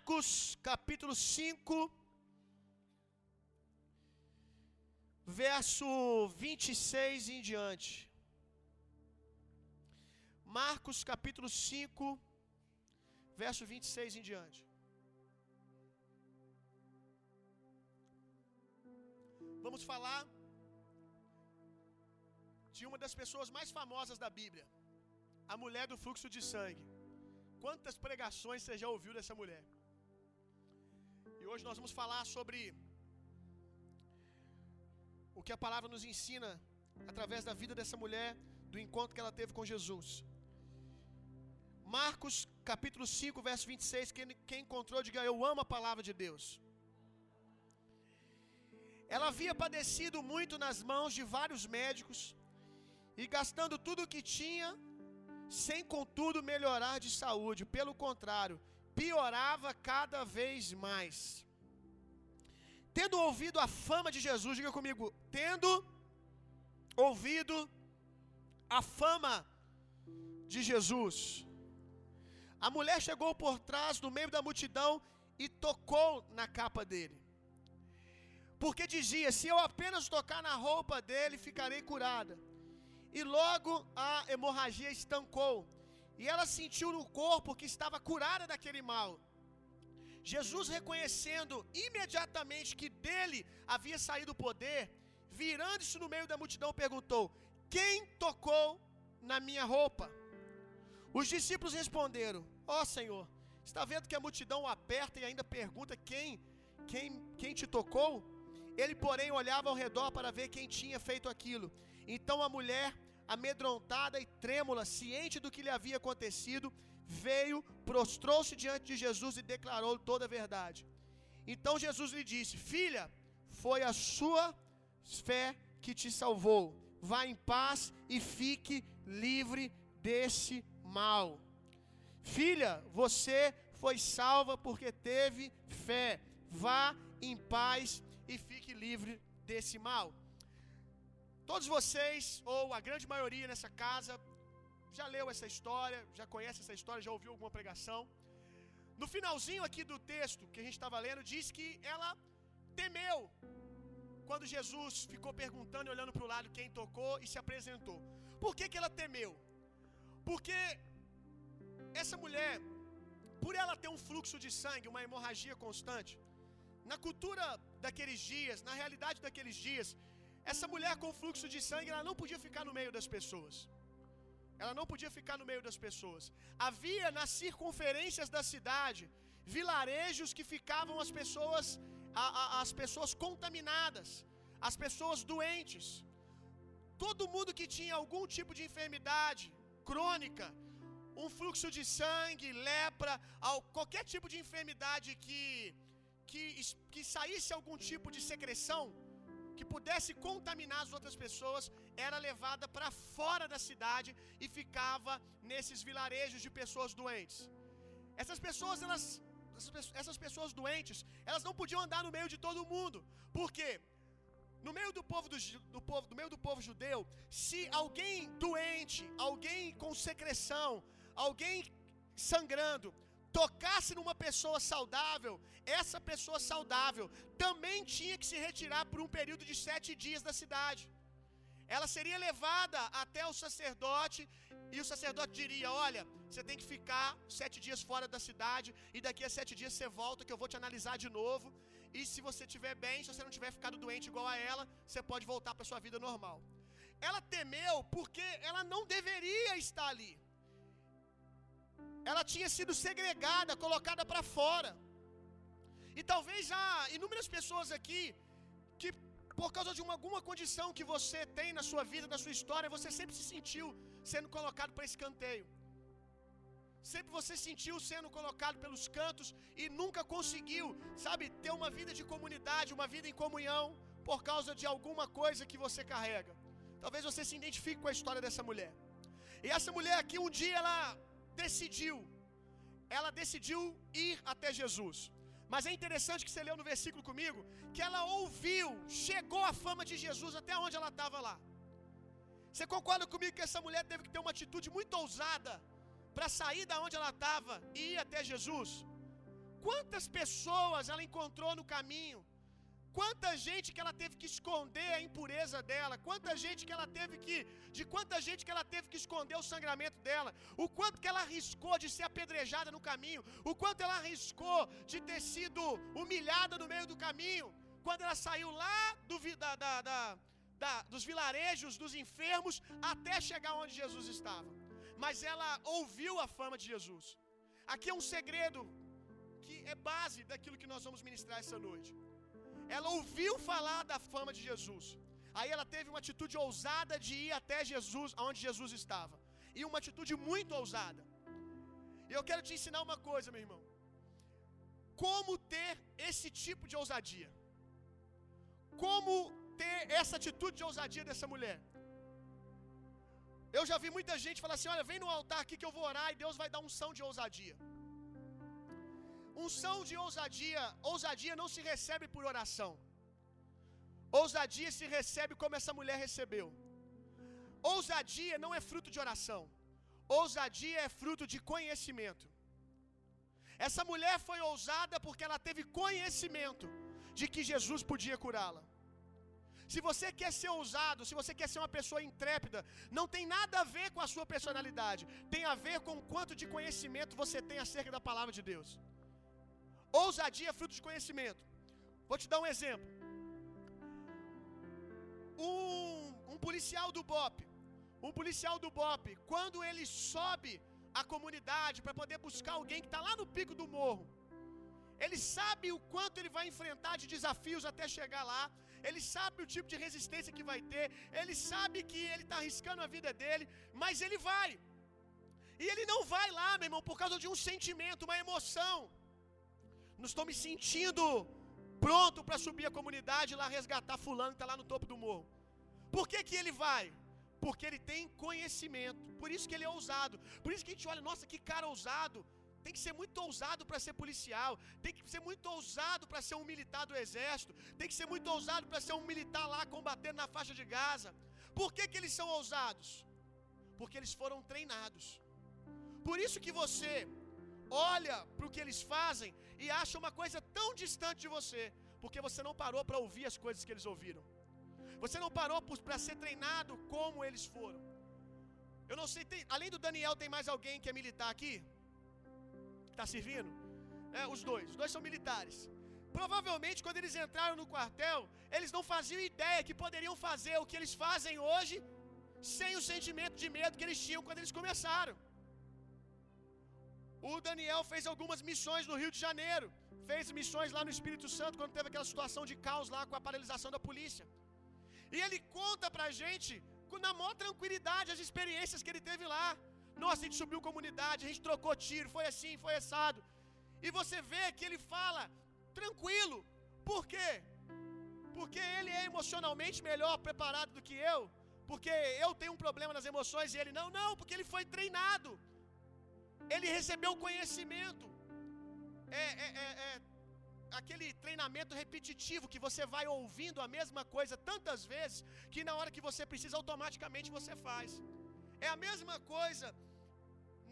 Marcos capítulo 5, verso 26 em diante. Marcos capítulo 5, verso 26 em diante. Vamos falar de uma das pessoas mais famosas da Bíblia, a mulher do fluxo de sangue. Quantas pregações você já ouviu dessa mulher? E hoje nós vamos falar sobre o que a palavra nos ensina através da vida dessa mulher, do encontro que ela teve com Jesus. Marcos capítulo 5, verso 26. Quem, quem encontrou, diga eu amo a palavra de Deus. Ela havia padecido muito nas mãos de vários médicos e gastando tudo o que tinha, sem contudo melhorar de saúde, pelo contrário, piorava cada vez mais. Tendo ouvido a fama de Jesus, diga comigo, tendo ouvido a fama de Jesus, a mulher chegou por trás, no meio da multidão, e tocou na capa dele. Porque dizia: Se eu apenas tocar na roupa dele, ficarei curada. E logo a hemorragia estancou, e ela sentiu no corpo que estava curada daquele mal. Jesus, reconhecendo imediatamente que dele havia saído o poder, virando-se no meio da multidão, perguntou: Quem tocou na minha roupa? Os discípulos responderam: Ó oh, Senhor, está vendo que a multidão aperta e ainda pergunta quem, quem, quem te tocou? Ele, porém, olhava ao redor para ver quem tinha feito aquilo. Então a mulher, amedrontada e trêmula, ciente do que lhe havia acontecido, veio, prostrou-se diante de Jesus e declarou toda a verdade. Então Jesus lhe disse: Filha, foi a sua fé que te salvou. Vá em paz e fique livre desse mal. Filha, você foi salva porque teve fé. Vá em paz e fique livre desse mal. Todos vocês, ou a grande maioria nessa casa, já leu essa história, já conhece essa história, já ouviu alguma pregação. No finalzinho aqui do texto que a gente estava lendo, diz que ela temeu quando Jesus ficou perguntando e olhando para o lado quem tocou e se apresentou. Por que, que ela temeu? Porque essa mulher, por ela ter um fluxo de sangue, uma hemorragia constante, na cultura daqueles dias, na realidade daqueles dias, essa mulher com fluxo de sangue, ela não podia ficar no meio das pessoas. Ela não podia ficar no meio das pessoas. Havia nas circunferências da cidade vilarejos que ficavam as pessoas a, a, as pessoas contaminadas, as pessoas doentes. Todo mundo que tinha algum tipo de enfermidade crônica, um fluxo de sangue, lepra, qualquer tipo de enfermidade que que, que saísse algum tipo de secreção que pudesse contaminar as outras pessoas, era levada para fora da cidade e ficava nesses vilarejos de pessoas doentes. Essas pessoas, elas, essas pessoas doentes, elas não podiam andar no meio de todo mundo. Por quê? No meio do povo do, do povo, no meio do povo judeu, se alguém doente, alguém com secreção, alguém sangrando, tocasse numa pessoa saudável, essa pessoa saudável também tinha que se retirar por um período de sete dias da cidade. Ela seria levada até o sacerdote e o sacerdote diria: Olha, você tem que ficar sete dias fora da cidade e daqui a sete dias você volta que eu vou te analisar de novo. E se você estiver bem, se você não tiver ficado doente igual a ela, você pode voltar para sua vida normal. Ela temeu porque ela não deveria estar ali ela tinha sido segregada, colocada para fora. E talvez há inúmeras pessoas aqui que, por causa de uma, alguma condição que você tem na sua vida, na sua história, você sempre se sentiu sendo colocado para escanteio. Sempre você sentiu sendo colocado pelos cantos e nunca conseguiu, sabe, ter uma vida de comunidade, uma vida em comunhão, por causa de alguma coisa que você carrega. Talvez você se identifique com a história dessa mulher. E essa mulher aqui, um dia, ela decidiu, ela decidiu ir até Jesus. Mas é interessante que você leu no versículo comigo que ela ouviu, chegou a fama de Jesus até onde ela estava lá. Você concorda comigo que essa mulher teve que ter uma atitude muito ousada para sair da onde ela estava e ir até Jesus? Quantas pessoas ela encontrou no caminho? Quanta gente que ela teve que esconder a impureza dela, quanta gente que ela teve que, de quanta gente que ela teve que esconder o sangramento dela, o quanto que ela arriscou de ser apedrejada no caminho, o quanto ela arriscou de ter sido humilhada no meio do caminho, quando ela saiu lá do, da, da, da, da, dos vilarejos, dos enfermos, até chegar onde Jesus estava. Mas ela ouviu a fama de Jesus. Aqui é um segredo que é base daquilo que nós vamos ministrar essa noite. Ela ouviu falar da fama de Jesus. Aí ela teve uma atitude ousada de ir até Jesus, aonde Jesus estava. E uma atitude muito ousada. E eu quero te ensinar uma coisa, meu irmão. Como ter esse tipo de ousadia? Como ter essa atitude de ousadia dessa mulher? Eu já vi muita gente falar assim: olha, vem no altar aqui que eu vou orar e Deus vai dar unção de ousadia. Unção de ousadia, ousadia não se recebe por oração. Ousadia se recebe como essa mulher recebeu. Ousadia não é fruto de oração. Ousadia é fruto de conhecimento. Essa mulher foi ousada porque ela teve conhecimento de que Jesus podia curá-la. Se você quer ser ousado, se você quer ser uma pessoa intrépida, não tem nada a ver com a sua personalidade, tem a ver com o quanto de conhecimento você tem acerca da palavra de Deus. Ousadia é fruto de conhecimento. Vou te dar um exemplo. Um, um policial do BOP, um policial do BOP, quando ele sobe a comunidade para poder buscar alguém que está lá no pico do morro, ele sabe o quanto ele vai enfrentar de desafios até chegar lá, ele sabe o tipo de resistência que vai ter, ele sabe que ele está arriscando a vida dele, mas ele vai. E ele não vai lá, meu irmão, por causa de um sentimento, uma emoção. Não estou me sentindo pronto para subir a comunidade e lá resgatar fulano que está lá no topo do morro. Por que, que ele vai? Porque ele tem conhecimento. Por isso que ele é ousado. Por isso que a gente olha, nossa, que cara ousado. Tem que ser muito ousado para ser policial. Tem que ser muito ousado para ser um militar do exército. Tem que ser muito ousado para ser um militar lá combatendo na faixa de Gaza. Por que, que eles são ousados? Porque eles foram treinados. Por isso que você olha para o que eles fazem e acha uma coisa tão distante de você, porque você não parou para ouvir as coisas que eles ouviram. Você não parou para ser treinado como eles foram. Eu não sei, tem, além do Daniel, tem mais alguém que é militar aqui? Está servindo? É, os dois, os dois são militares. Provavelmente, quando eles entraram no quartel, eles não faziam ideia que poderiam fazer o que eles fazem hoje, sem o sentimento de medo que eles tinham quando eles começaram. O Daniel fez algumas missões no Rio de Janeiro, fez missões lá no Espírito Santo, quando teve aquela situação de caos lá com a paralisação da polícia. E ele conta pra gente, na maior tranquilidade, as experiências que ele teve lá. Nossa, a gente subiu comunidade, a gente trocou tiro, foi assim, foi assado. E você vê que ele fala tranquilo. Por quê? Porque ele é emocionalmente melhor preparado do que eu. Porque eu tenho um problema nas emoções e ele não, não, porque ele foi treinado. Ele recebeu conhecimento. É, é, é, é aquele treinamento repetitivo que você vai ouvindo a mesma coisa tantas vezes que na hora que você precisa automaticamente você faz. É a mesma coisa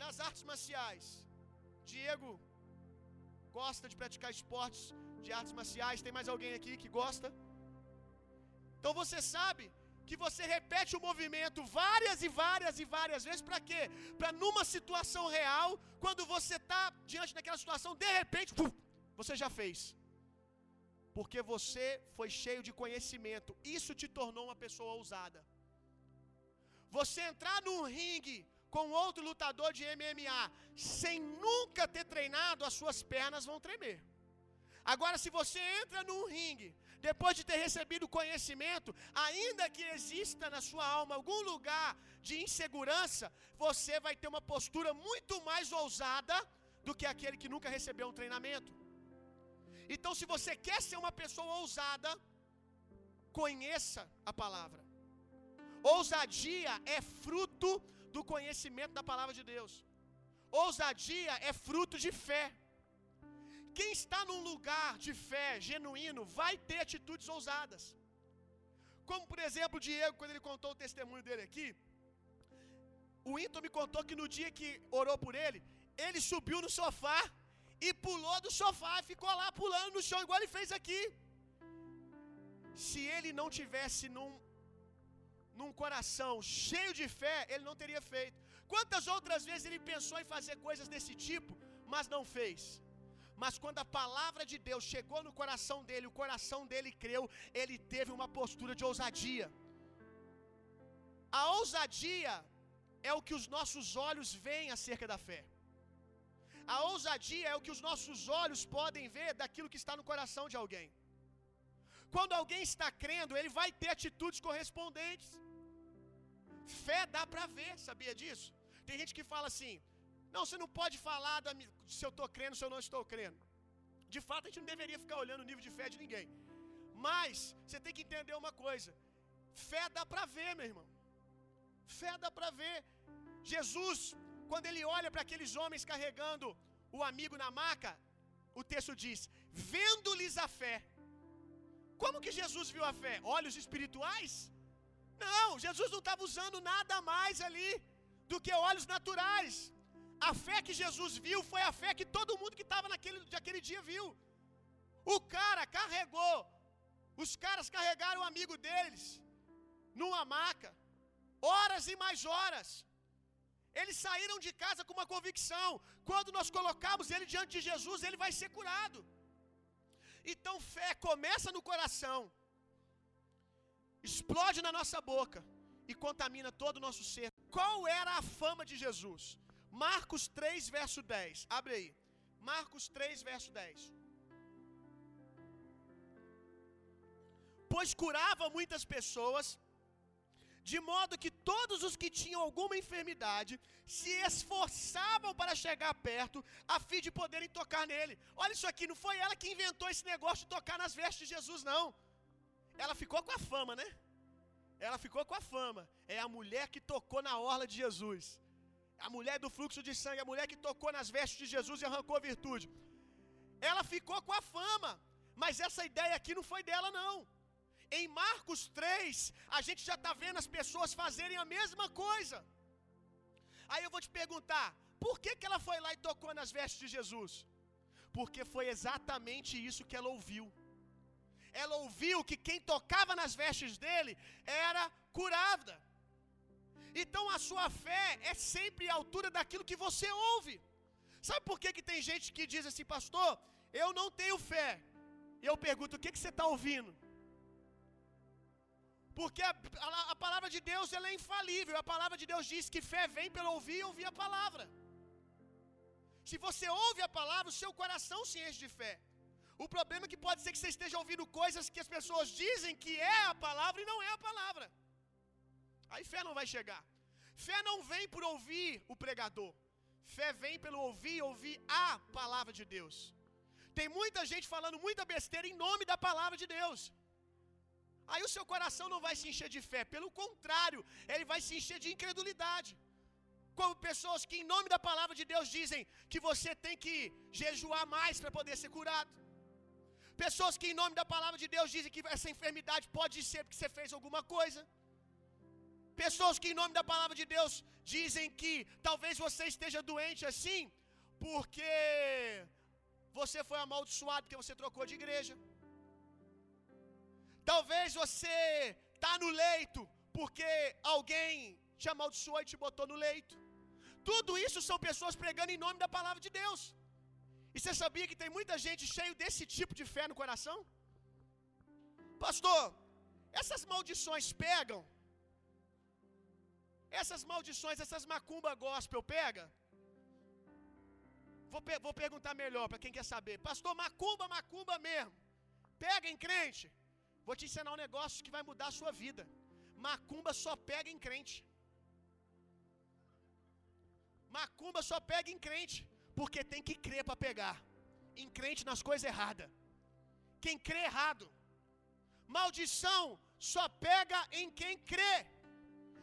nas artes marciais. Diego gosta de praticar esportes de artes marciais. Tem mais alguém aqui que gosta? Então você sabe que você repete o movimento várias e várias e várias vezes para quê? Para numa situação real, quando você está diante daquela situação, de repente, você já fez. Porque você foi cheio de conhecimento. Isso te tornou uma pessoa ousada. Você entrar num ringue com outro lutador de MMA sem nunca ter treinado, as suas pernas vão tremer. Agora, se você entra num ringue depois de ter recebido conhecimento, ainda que exista na sua alma algum lugar de insegurança, você vai ter uma postura muito mais ousada do que aquele que nunca recebeu um treinamento. Então, se você quer ser uma pessoa ousada, conheça a palavra. Ousadia é fruto do conhecimento da palavra de Deus. Ousadia é fruto de fé. Quem está num lugar de fé genuíno vai ter atitudes ousadas. Como, por exemplo, o Diego, quando ele contou o testemunho dele aqui, o Inton me contou que no dia que orou por ele, ele subiu no sofá e pulou do sofá e ficou lá pulando no chão, igual ele fez aqui. Se ele não tivesse num, num coração cheio de fé, ele não teria feito. Quantas outras vezes ele pensou em fazer coisas desse tipo, mas não fez? Mas quando a palavra de Deus chegou no coração dele, o coração dele creu, ele teve uma postura de ousadia. A ousadia é o que os nossos olhos veem acerca da fé. A ousadia é o que os nossos olhos podem ver daquilo que está no coração de alguém. Quando alguém está crendo, ele vai ter atitudes correspondentes. Fé dá para ver, sabia disso? Tem gente que fala assim: não, você não pode falar da, se eu estou crendo, se eu não estou crendo. De fato, a gente não deveria ficar olhando o nível de fé de ninguém. Mas, você tem que entender uma coisa: fé dá para ver, meu irmão. Fé dá para ver. Jesus, quando ele olha para aqueles homens carregando o amigo na maca, o texto diz: vendo-lhes a fé. Como que Jesus viu a fé? Olhos espirituais? Não, Jesus não estava usando nada mais ali do que olhos naturais. A fé que Jesus viu foi a fé que todo mundo que estava naquele, naquele dia viu. O cara carregou, os caras carregaram o amigo deles numa maca, horas e mais horas. Eles saíram de casa com uma convicção: quando nós colocamos ele diante de Jesus, ele vai ser curado. Então, fé começa no coração, explode na nossa boca e contamina todo o nosso ser. Qual era a fama de Jesus? Marcos 3, verso 10. Abre aí. Marcos 3, verso 10. Pois curava muitas pessoas, de modo que todos os que tinham alguma enfermidade se esforçavam para chegar perto, a fim de poderem tocar nele. Olha isso aqui, não foi ela que inventou esse negócio de tocar nas vestes de Jesus, não. Ela ficou com a fama, né? Ela ficou com a fama. É a mulher que tocou na orla de Jesus. A mulher do fluxo de sangue, a mulher que tocou nas vestes de Jesus e arrancou a virtude. Ela ficou com a fama, mas essa ideia aqui não foi dela, não. Em Marcos 3, a gente já está vendo as pessoas fazerem a mesma coisa. Aí eu vou te perguntar: por que, que ela foi lá e tocou nas vestes de Jesus? Porque foi exatamente isso que ela ouviu. Ela ouviu que quem tocava nas vestes dele era curada. Então a sua fé é sempre à altura daquilo que você ouve. Sabe por que, que tem gente que diz assim, pastor, eu não tenho fé? E eu pergunto, o que, que você está ouvindo? Porque a, a, a, palavra de Deus ela é infalível. A palavra de Deus diz que fé vem pelo ouvir e ouvir a palavra. Se você ouve a palavra, o seu coração se enche de fé. O problema é que pode ser que você esteja ouvindo coisas que as pessoas dizem que é a palavra e não é a palavra. Aí fé não vai chegar. Fé não vem por ouvir o pregador. Fé vem pelo ouvir e ouvir a palavra de Deus. Tem muita gente falando muita besteira em nome da palavra de Deus. Aí o seu coração não vai se encher de fé, pelo contrário, ele vai se encher de incredulidade. Como pessoas que, em nome da palavra de Deus, dizem que você tem que jejuar mais para poder ser curado. Pessoas que, em nome da palavra de Deus, dizem que essa enfermidade pode ser porque você fez alguma coisa. Pessoas que, em nome da palavra de Deus, dizem que talvez você esteja doente assim porque você foi amaldiçoado porque você trocou de igreja. Talvez você está no leito porque alguém te amaldiçoou e te botou no leito. Tudo isso são pessoas pregando em nome da palavra de Deus. E você sabia que tem muita gente cheio desse tipo de fé no coração? Pastor, essas maldições pegam? Essas maldições, essas macumba gospel pega? Vou, pe vou perguntar melhor para quem quer saber. Pastor, macumba, macumba mesmo. Pega em crente? Vou te ensinar um negócio que vai mudar a sua vida. Macumba só pega em crente. Macumba só pega em crente, porque tem que crer para pegar. Em crente nas coisas erradas. Quem crê errado. Maldição só pega em quem crê.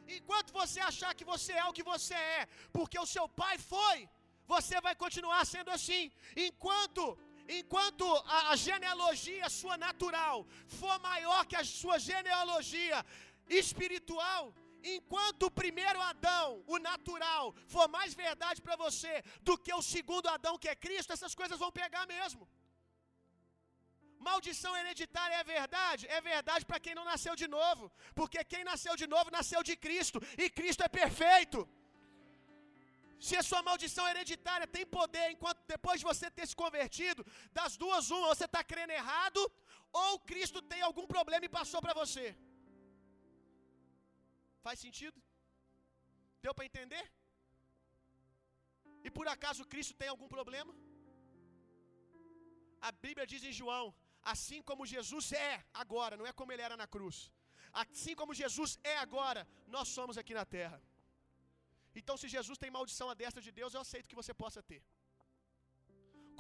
Enquanto você achar que você é o que você é, porque o seu pai foi, você vai continuar sendo assim. Enquanto enquanto a, a genealogia sua natural for maior que a sua genealogia espiritual, enquanto o primeiro Adão, o natural, for mais verdade para você do que o segundo Adão, que é Cristo, essas coisas vão pegar mesmo. Maldição hereditária é verdade? É verdade para quem não nasceu de novo, porque quem nasceu de novo nasceu de Cristo, e Cristo é perfeito. Se a sua maldição hereditária tem poder, enquanto depois de você ter se convertido, das duas, uma, você está crendo errado, ou Cristo tem algum problema e passou para você. Faz sentido? Deu para entender? E por acaso Cristo tem algum problema? A Bíblia diz em João: assim como Jesus é agora, não é como ele era na cruz. Assim como Jesus é agora, nós somos aqui na terra. Então, se Jesus tem maldição à destra de Deus, eu aceito que você possa ter.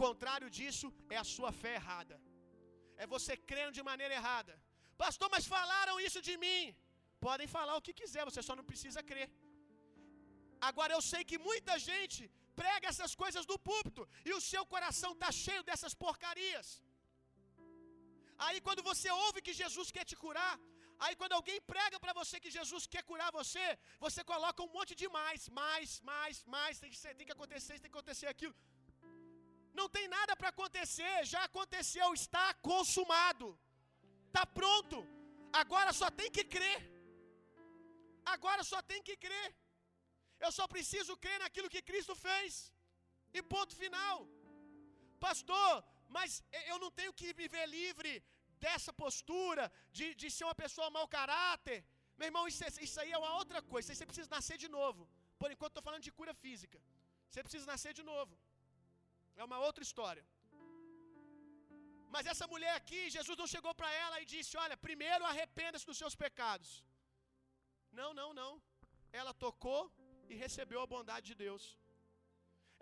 Contrário disso é a sua fé errada. É você crendo de maneira errada. Pastor, mas falaram isso de mim. Podem falar o que quiser, você só não precisa crer. Agora eu sei que muita gente prega essas coisas do púlpito e o seu coração está cheio dessas porcarias. Aí quando você ouve que Jesus quer te curar, aí quando alguém prega para você que Jesus quer curar você, você coloca um monte de mais, mais, mais, mais, tem que, ser, tem que acontecer isso, tem que acontecer aquilo. Não tem nada para acontecer, já aconteceu, está consumado. Está pronto. Agora só tem que crer. Agora só tem que crer. Eu só preciso crer naquilo que Cristo fez. E ponto final. Pastor, mas eu não tenho que viver livre dessa postura, de, de ser uma pessoa mau caráter. Meu irmão, isso, é, isso aí é uma outra coisa. Você precisa nascer de novo. Por enquanto, estou falando de cura física. Você precisa nascer de novo. É uma outra história. Mas essa mulher aqui, Jesus não chegou para ela e disse: Olha, primeiro arrependa-se dos seus pecados. Não, não, não. Ela tocou e recebeu a bondade de Deus.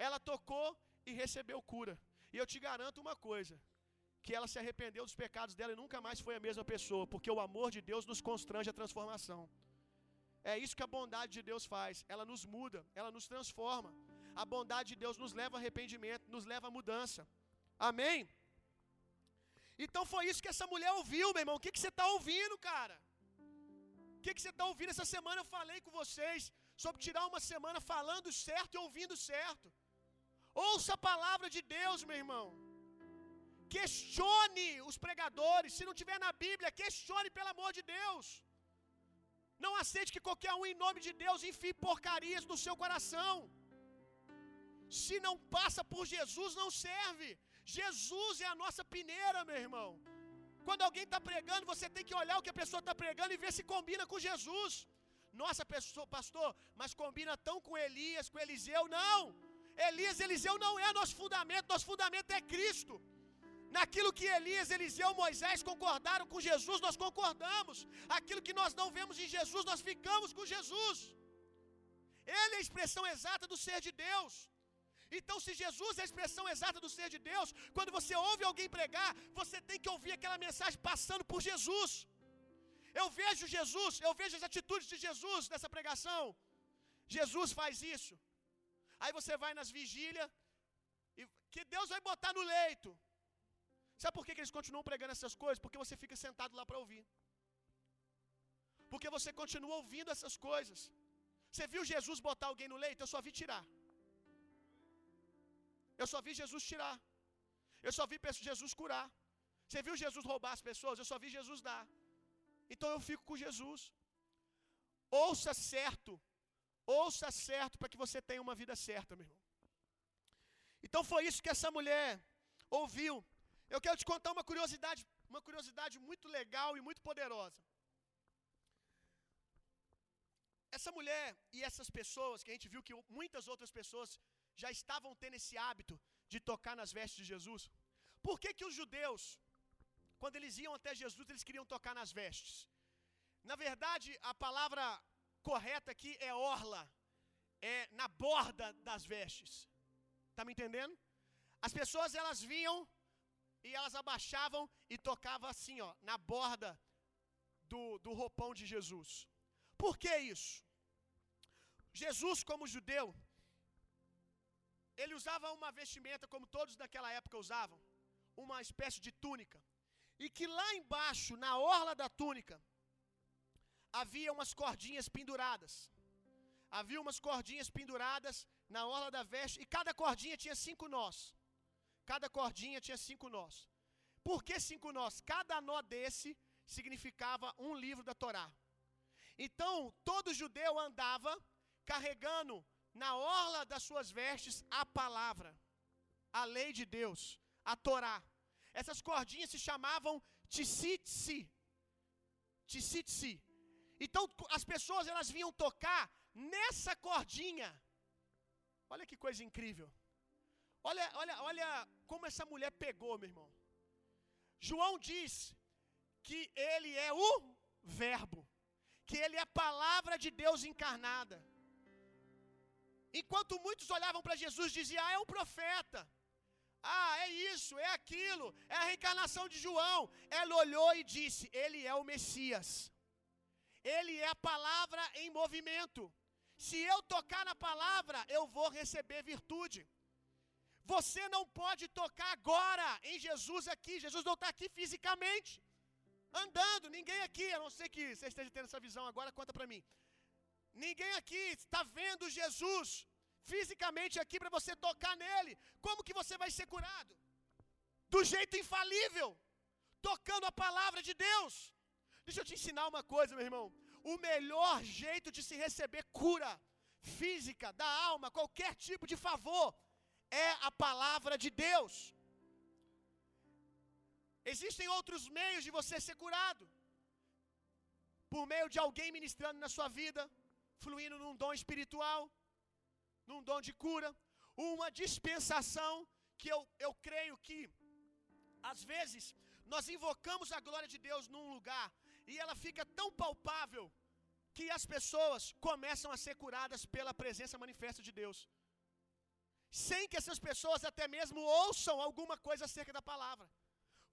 Ela tocou e recebeu cura. E eu te garanto uma coisa: que ela se arrependeu dos pecados dela e nunca mais foi a mesma pessoa, porque o amor de Deus nos constrange a transformação. É isso que a bondade de Deus faz. Ela nos muda, ela nos transforma. A bondade de Deus nos leva a arrependimento, nos leva a mudança. Amém? Então foi isso que essa mulher ouviu, meu irmão. O que, que você está ouvindo, cara? O que, que você está ouvindo? Essa semana eu falei com vocês sobre tirar uma semana falando certo e ouvindo certo. Ouça a palavra de Deus, meu irmão. Questione os pregadores. Se não tiver na Bíblia, questione pelo amor de Deus. Não aceite que qualquer um, em nome de Deus, enfie porcarias no seu coração. Se não passa por Jesus, não serve. Jesus é a nossa peneira, meu irmão. Quando alguém está pregando, você tem que olhar o que a pessoa está pregando e ver se combina com Jesus. Nossa, pessoa, pastor, mas combina tão com Elias, com Eliseu? Não. Elias, Eliseu não é nosso fundamento, nosso fundamento é Cristo. Naquilo que Elias, Eliseu, Moisés concordaram com Jesus, nós concordamos. Aquilo que nós não vemos em Jesus, nós ficamos com Jesus. Ele é a expressão exata do ser de Deus. Então, se Jesus é a expressão exata do ser de Deus, quando você ouve alguém pregar, você tem que ouvir aquela mensagem passando por Jesus. Eu vejo Jesus, eu vejo as atitudes de Jesus nessa pregação. Jesus faz isso. Aí você vai nas vigílias e que Deus vai botar no leito. Sabe por que, que eles continuam pregando essas coisas? Porque você fica sentado lá para ouvir. Porque você continua ouvindo essas coisas. Você viu Jesus botar alguém no leito? Eu só vi tirar. Eu só vi Jesus tirar. Eu só vi Jesus curar. Você viu Jesus roubar as pessoas? Eu só vi Jesus dar. Então eu fico com Jesus. Ouça certo. Ouça certo para que você tenha uma vida certa, meu irmão. Então foi isso que essa mulher ouviu. Eu quero te contar uma curiosidade, uma curiosidade muito legal e muito poderosa. Essa mulher e essas pessoas, que a gente viu que muitas outras pessoas já estavam tendo esse hábito de tocar nas vestes de Jesus. Por que, que os judeus, quando eles iam até Jesus, eles queriam tocar nas vestes? Na verdade, a palavra correta aqui é orla, é na borda das vestes. Tá me entendendo? As pessoas elas vinham e elas abaixavam e tocavam assim, ó, na borda do, do roupão de Jesus. Por que isso? Jesus, como judeu, ele usava uma vestimenta como todos daquela época usavam, uma espécie de túnica. E que lá embaixo, na orla da túnica, havia umas cordinhas penduradas. Havia umas cordinhas penduradas na orla da veste e cada cordinha tinha cinco nós. Cada cordinha tinha cinco nós. Por que cinco nós? Cada nó desse significava um livro da Torá. Então, todo judeu andava carregando na orla das suas vestes a palavra, a lei de Deus, a Torá. Essas cordinhas se chamavam tsitsi. Tsitsi. Então as pessoas elas vinham tocar nessa cordinha. Olha que coisa incrível. Olha, olha, olha como essa mulher pegou, meu irmão. João diz que ele é o Verbo, que ele é a palavra de Deus encarnada. Enquanto muitos olhavam para Jesus e diziam: Ah, é um profeta. Ah, é isso, é aquilo, é a reencarnação de João. Ela olhou e disse: Ele é o Messias. Ele é a palavra em movimento. Se eu tocar na palavra, eu vou receber virtude. Você não pode tocar agora em Jesus aqui. Jesus não está aqui fisicamente, andando. Ninguém aqui, a não ser que você esteja tendo essa visão agora, conta para mim. Ninguém aqui está vendo Jesus fisicamente aqui para você tocar nele. Como que você vai ser curado? Do jeito infalível, tocando a palavra de Deus. Deixa eu te ensinar uma coisa, meu irmão. O melhor jeito de se receber cura física da alma, qualquer tipo de favor, é a palavra de Deus. Existem outros meios de você ser curado. Por meio de alguém ministrando na sua vida, fluindo num dom espiritual, num dom de cura, uma dispensação que eu, eu creio que às vezes nós invocamos a glória de Deus num lugar e ela fica tão palpável que as pessoas começam a ser curadas pela presença manifesta de Deus. Sem que essas pessoas até mesmo ouçam alguma coisa acerca da palavra.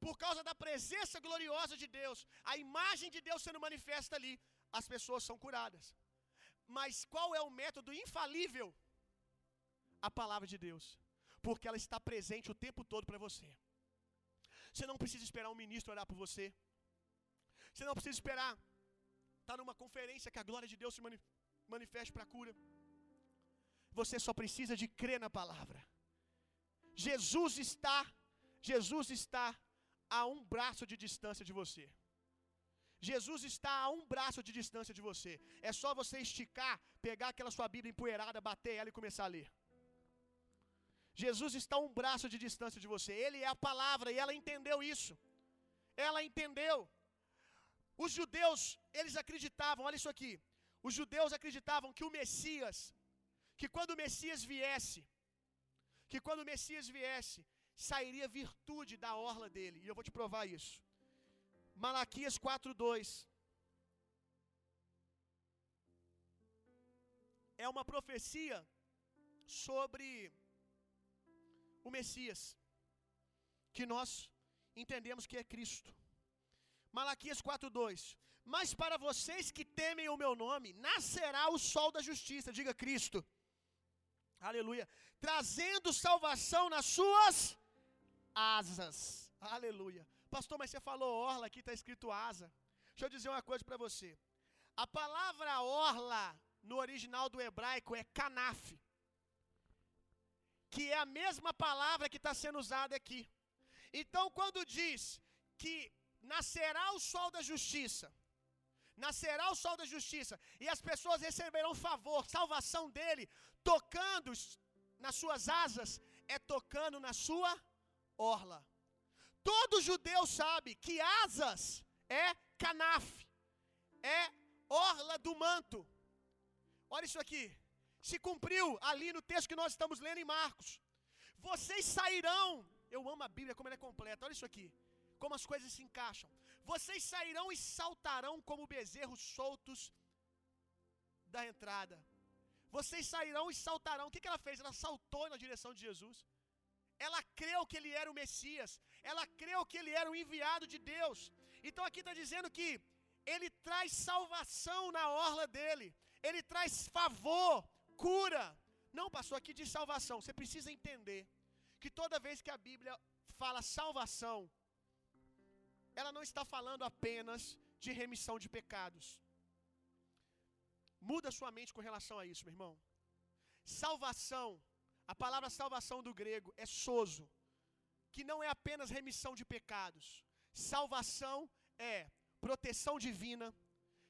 Por causa da presença gloriosa de Deus, a imagem de Deus sendo manifesta ali, as pessoas são curadas. Mas qual é o método infalível? A palavra de Deus. Porque ela está presente o tempo todo para você. Você não precisa esperar um ministro orar por você. Você não precisa esperar estar tá numa conferência que a glória de Deus se manifeste para a cura. Você só precisa de crer na palavra. Jesus está, Jesus está a um braço de distância de você. Jesus está a um braço de distância de você. É só você esticar, pegar aquela sua Bíblia empoeirada, bater ela e começar a ler. Jesus está a um braço de distância de você. Ele é a palavra e ela entendeu isso. Ela entendeu. Os judeus, eles acreditavam, olha isso aqui. Os judeus acreditavam que o Messias, que quando o Messias viesse, que quando o Messias viesse, sairia virtude da orla dele. E eu vou te provar isso. Malaquias 4:2 É uma profecia sobre o Messias, que nós entendemos que é Cristo. Malaquias 4:2 Mas para vocês que temem o meu nome, nascerá o sol da justiça, diga Cristo. Aleluia. Trazendo salvação nas suas asas. Aleluia. Pastor, mas você falou orla, aqui está escrito asa. Deixa eu dizer uma coisa para você. A palavra orla no original do hebraico é canaf, que é a mesma palavra que está sendo usada aqui. Então, quando diz que nascerá o sol da justiça, nascerá o sol da justiça, e as pessoas receberão favor, salvação dele, tocando nas suas asas, é tocando na sua orla. Todo judeu sabe que asas é canaf, é orla do manto. Olha isso aqui. Se cumpriu ali no texto que nós estamos lendo em Marcos. Vocês sairão. Eu amo a Bíblia como ela é completa. Olha isso aqui. Como as coisas se encaixam. Vocês sairão e saltarão como bezerros soltos da entrada. Vocês sairão e saltarão. O que, ela fez? Ela saltou na direção de Jesus. Ela creu que ele era o Messias. Ela creu que ele era o enviado de Deus. Então aqui está dizendo que ele traz salvação na orla dele. Ele traz favor, cura. Não, passou aqui de salvação. Você precisa entender que toda vez que a Bíblia fala salvação, ela não está falando apenas de remissão de pecados. Muda sua mente com relação a isso, meu irmão. Salvação, a palavra salvação do grego é sozo, que não é apenas remissão de pecados. Salvação é proteção divina,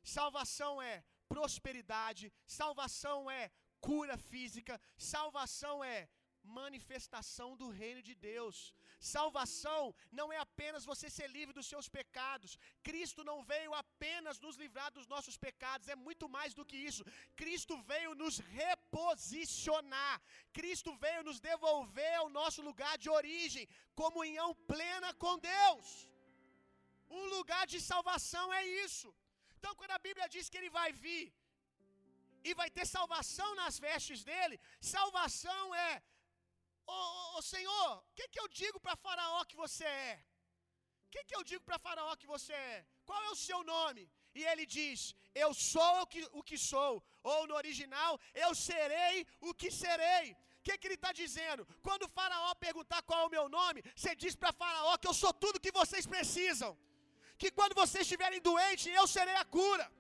salvação é prosperidade, salvação é cura física, salvação é manifestação do reino de Deus. Salvação não é apenas você ser livre dos seus pecados. Cristo não veio apenas nos livrar dos nossos pecados, é muito mais do que isso. Cristo veio nos reposicionar. Cristo veio nos devolver ao nosso lugar de origem, comunhão plena com Deus. Um lugar de salvação é isso. Então, quando a Bíblia diz que ele vai vir e vai ter salvação nas vestes dele, salvação é Ô, Senhor, o que, que eu digo para Faraó que você é? O que, que eu digo para Faraó que você é? Qual é o seu nome? E ele diz: Eu sou o que, o que sou. Ou no original, eu serei o que serei. O que, que ele está dizendo? Quando o Faraó perguntar qual é o meu nome, você diz para Faraó que eu sou tudo que vocês precisam. Que quando vocês estiverem doentes, eu serei a cura.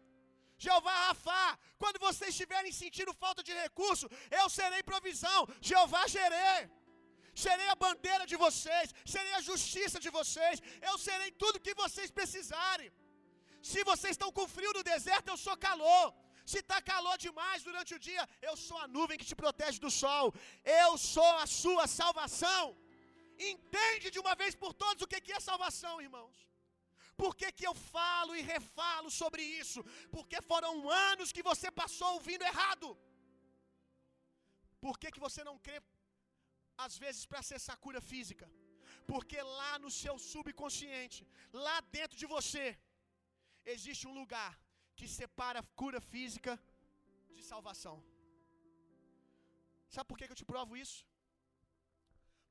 Jeová Rafá, quando vocês estiverem sentindo falta de recurso, eu serei provisão. Jeová Gerê serei a bandeira de vocês, serei a justiça de vocês, eu serei tudo que vocês precisarem. Se vocês estão com frio no deserto, eu sou calor. Se está calor demais durante o dia, eu sou a nuvem que te protege do sol. Eu sou a sua salvação. Entende de uma vez por todas o que é salvação, irmãos? Por que, que eu falo e refalo sobre isso? Porque foram anos que você passou ouvindo errado. Por que, que você não crê às vezes para acessar cura física. Porque lá no seu subconsciente, lá dentro de você, existe um lugar que separa cura física de salvação. Sabe por que, eu te provo isso?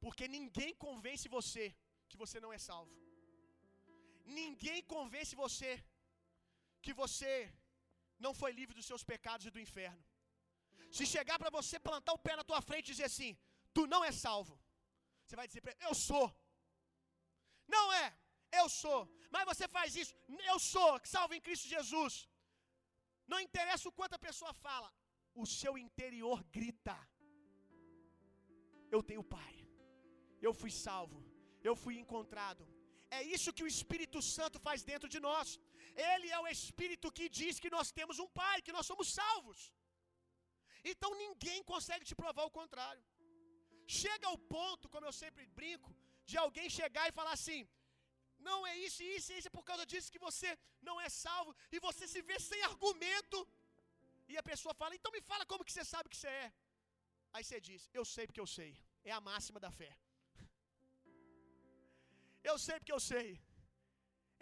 Porque ninguém convence você que você não é salvo. Ninguém convence você que você não foi livre dos seus pecados e do inferno. Se chegar para você plantar o pé na tua frente e dizer assim: tu não é salvo. Você vai dizer para ele, eu sou. Não é, eu sou. Mas você faz isso, eu sou, salvo em Cristo Jesus. Não interessa o quanto a pessoa fala, o seu interior grita: Eu tenho Pai, eu fui salvo, eu fui encontrado. É isso que o Espírito Santo faz dentro de nós. Ele é o Espírito que diz que nós temos um Pai, que nós somos salvos. Então ninguém consegue te provar o contrário. Chega ao ponto, como eu sempre brinco, de alguém chegar e falar assim: não é isso, isso, isso, é por causa disso que você não é salvo, e você se vê sem argumento, e a pessoa fala: então me fala como que você sabe que você é. Aí você diz: eu sei porque eu sei. É a máxima da fé. Eu sei porque eu sei.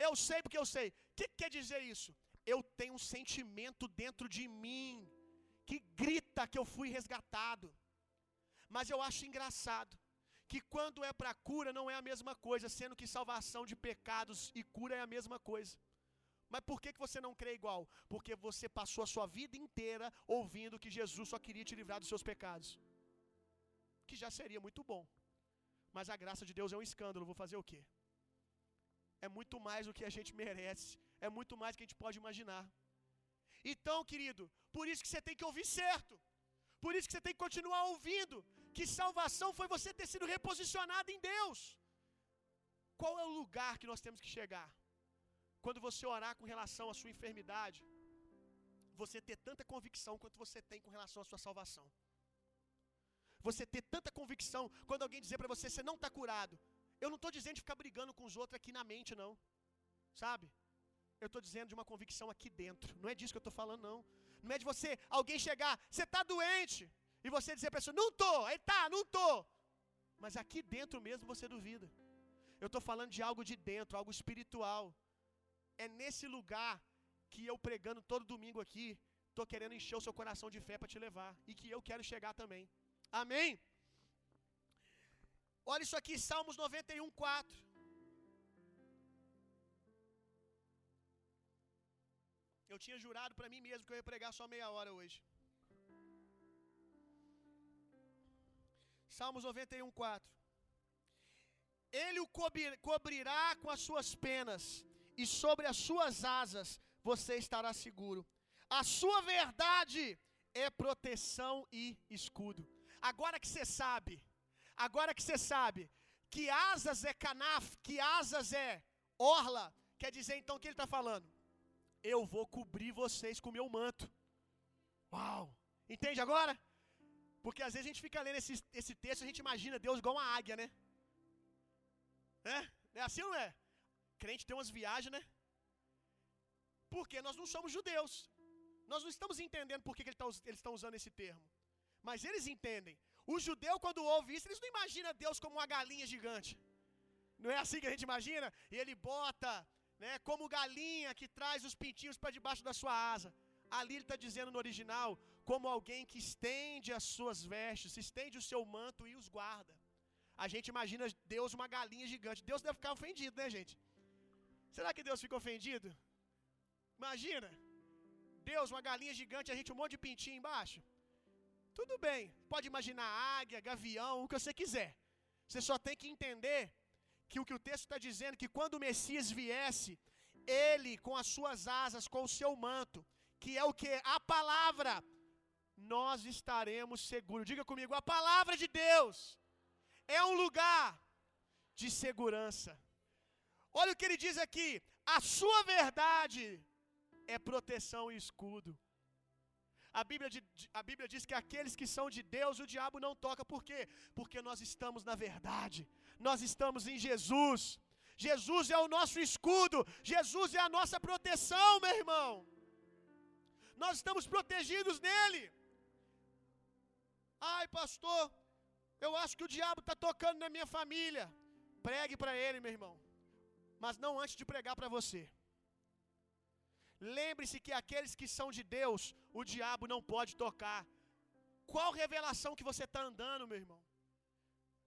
Eu sei porque eu sei. O que, que quer dizer isso? Eu tenho um sentimento dentro de mim que grita que eu fui resgatado. Mas eu acho engraçado que quando é para cura não é a mesma coisa, sendo que salvação de pecados e cura é a mesma coisa. Mas por que, que você não crê igual? Porque você passou a sua vida inteira ouvindo que Jesus só queria te livrar dos seus pecados. Que já seria muito bom. Mas a graça de Deus é um escândalo, vou fazer o quê? É muito mais do que a gente merece, é muito mais do que a gente pode imaginar. Então, querido, por isso que você tem que ouvir certo. Por isso que você tem que continuar ouvindo que salvação foi você ter sido reposicionado em Deus. Qual é o lugar que nós temos que chegar? Quando você orar com relação à sua enfermidade, você ter tanta convicção quanto você tem com relação à sua salvação. Você ter tanta convicção quando alguém dizer para você, você não está curado. Eu não estou dizendo de ficar brigando com os outros aqui na mente, não. Sabe? Eu estou dizendo de uma convicção aqui dentro. Não é disso que eu estou falando, não. Não é de você, alguém chegar, você está doente. E você dizer para a pessoa, não tô, aí tá, não tô. Mas aqui dentro mesmo você duvida. Eu estou falando de algo de dentro, algo espiritual. É nesse lugar que eu pregando todo domingo aqui, estou querendo encher o seu coração de fé para te levar. E que eu quero chegar também. Amém? Olha isso aqui, Salmos 91, 4. Eu tinha jurado para mim mesmo que eu ia pregar só meia hora hoje. Salmos 91, 4. Ele o cobrirá com as suas penas, e sobre as suas asas você estará seguro. A sua verdade é proteção e escudo. Agora que você sabe, agora que você sabe que asas é canaf, que asas é orla, quer dizer então o que ele está falando? Eu vou cobrir vocês com meu manto. Uau! Entende agora? Porque às vezes a gente fica lendo esse, esse texto a gente imagina Deus igual uma águia, né? É? É assim não é? Crente tem umas viagens, né? Porque nós não somos judeus. Nós não estamos entendendo por que, que tá eles estão usando esse termo. Mas eles entendem. O judeu, quando ouve isso, eles não imaginam Deus como uma galinha gigante. Não é assim que a gente imagina? E ele bota, né, como galinha que traz os pintinhos para debaixo da sua asa. Ali ele está dizendo no original, como alguém que estende as suas vestes, estende o seu manto e os guarda. A gente imagina Deus uma galinha gigante. Deus deve ficar ofendido, né, gente? Será que Deus fica ofendido? Imagina. Deus, uma galinha gigante, a gente um monte de pintinho embaixo. Tudo bem, pode imaginar águia, gavião, o que você quiser. Você só tem que entender que o que o texto está dizendo, que quando o Messias viesse, ele com as suas asas, com o seu manto, que é o que? A palavra, nós estaremos seguros. Diga comigo, a palavra de Deus é um lugar de segurança. Olha o que ele diz aqui: a sua verdade é proteção e escudo. A Bíblia, a Bíblia diz que aqueles que são de Deus, o diabo não toca. Por quê? Porque nós estamos na verdade. Nós estamos em Jesus. Jesus é o nosso escudo. Jesus é a nossa proteção, meu irmão. Nós estamos protegidos nele. Ai, pastor, eu acho que o diabo está tocando na minha família. Pregue para ele, meu irmão. Mas não antes de pregar para você. Lembre-se que aqueles que são de Deus, o diabo não pode tocar. Qual revelação que você está andando, meu irmão?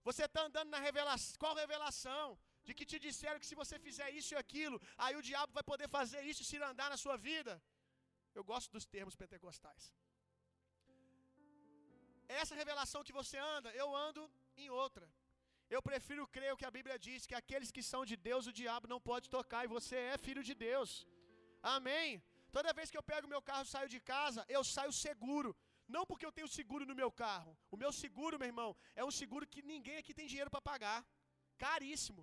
Você está andando na revelação. Qual revelação? De que te disseram que se você fizer isso e aquilo, aí o diabo vai poder fazer isso e se andar na sua vida. Eu gosto dos termos pentecostais. Essa revelação que você anda, eu ando em outra. Eu prefiro crer o que a Bíblia diz: que aqueles que são de Deus, o diabo não pode tocar, e você é filho de Deus. Amém. Toda vez que eu pego meu carro e saio de casa, eu saio seguro. Não porque eu tenho seguro no meu carro. O meu seguro, meu irmão, é um seguro que ninguém aqui tem dinheiro para pagar. Caríssimo.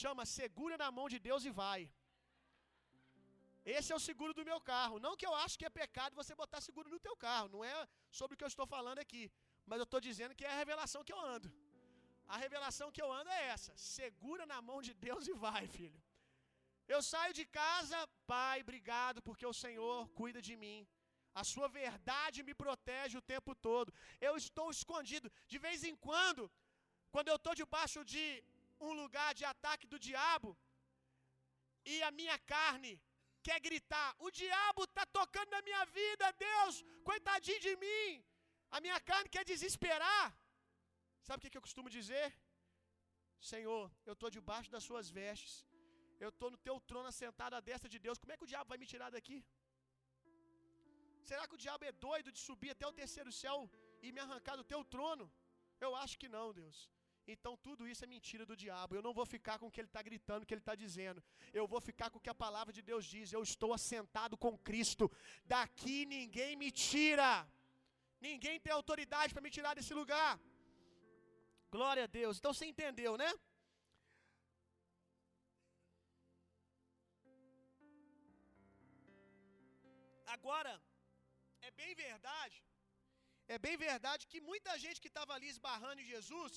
Chama segura na mão de Deus e vai. Esse é o seguro do meu carro. Não que eu acho que é pecado você botar seguro no teu carro. Não é sobre o que eu estou falando aqui. Mas eu estou dizendo que é a revelação que eu ando. A revelação que eu ando é essa: segura na mão de Deus e vai, filho. Eu saio de casa, Pai, obrigado, porque o Senhor cuida de mim. A sua verdade me protege o tempo todo. Eu estou escondido. De vez em quando, quando eu estou debaixo de um lugar de ataque do diabo, e a minha carne quer gritar: O diabo está tocando na minha vida, Deus, coitadinho de mim. A minha carne quer desesperar. Sabe o que, eu costumo dizer? Senhor, eu estou debaixo das suas vestes. Eu estou no teu trono assentado à destra de Deus. Como é que o diabo vai me tirar daqui? Será que o diabo é doido de subir até o terceiro céu e me arrancar do teu trono? Eu acho que não, Deus. Então tudo isso é mentira do diabo. Eu não vou ficar com o que ele está gritando, o que ele está dizendo. Eu vou ficar com o que a palavra de Deus diz. Eu estou assentado com Cristo. Daqui ninguém me tira. Ninguém tem autoridade para me tirar desse lugar. Glória a Deus. Então você entendeu, né? Agora, é bem verdade, é bem verdade que muita gente que estava ali esbarrando em Jesus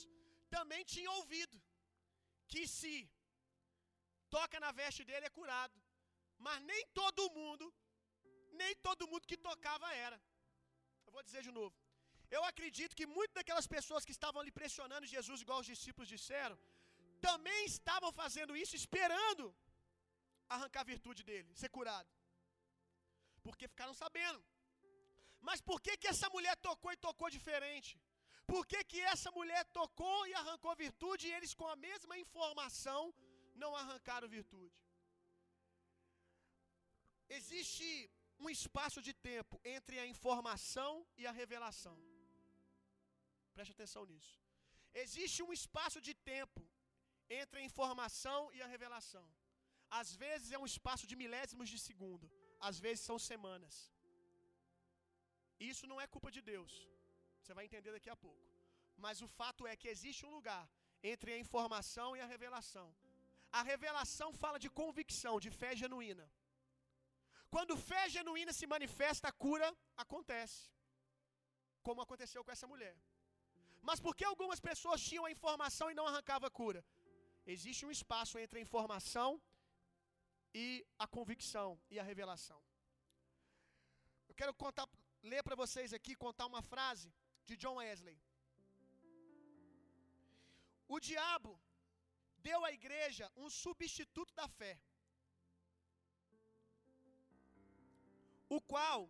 também tinha ouvido que se toca na veste dele é curado. Mas nem todo mundo, nem todo mundo que tocava era. Eu vou dizer de novo. Eu acredito que muitas daquelas pessoas que estavam ali pressionando Jesus, igual os discípulos disseram, também estavam fazendo isso esperando arrancar a virtude dele, ser curado. Porque ficaram sabendo. Mas por que, que essa mulher tocou e tocou diferente? Por que, que essa mulher tocou e arrancou virtude e eles, com a mesma informação, não arrancaram virtude? Existe um espaço de tempo entre a informação e a revelação. Preste atenção nisso. Existe um espaço de tempo entre a informação e a revelação. Às vezes é um espaço de milésimos de segundo, às vezes são semanas. Isso não é culpa de Deus. Você vai entender daqui a pouco. Mas o fato é que existe um lugar entre a informação e a revelação. A revelação fala de convicção, de fé genuína. Quando fé genuína se manifesta, a cura acontece. Como aconteceu com essa mulher. Mas por que algumas pessoas tinham a informação e não arrancavam a cura? Existe um espaço entre a informação e a convicção e a revelação. Eu quero contar, ler para vocês aqui, contar uma frase de John Wesley. O diabo deu à igreja um substituto da fé, o qual,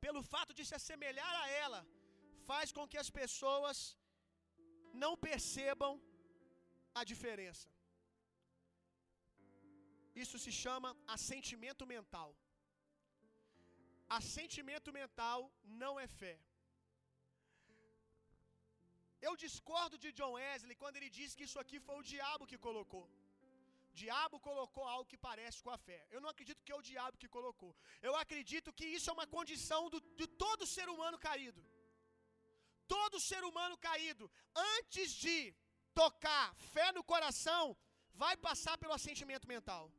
pelo fato de se assemelhar a ela, faz com que as pessoas não percebam a diferença. Isso se chama assentimento mental. Assentimento mental não é fé. Eu discordo de John Wesley quando ele diz que isso aqui foi o diabo que colocou. O diabo colocou algo que parece com a fé. Eu não acredito que é o diabo que colocou. Eu acredito que isso é uma condição do, de todo ser humano caído. Todo ser humano caído, antes de tocar fé no coração, vai passar pelo assentimento mental.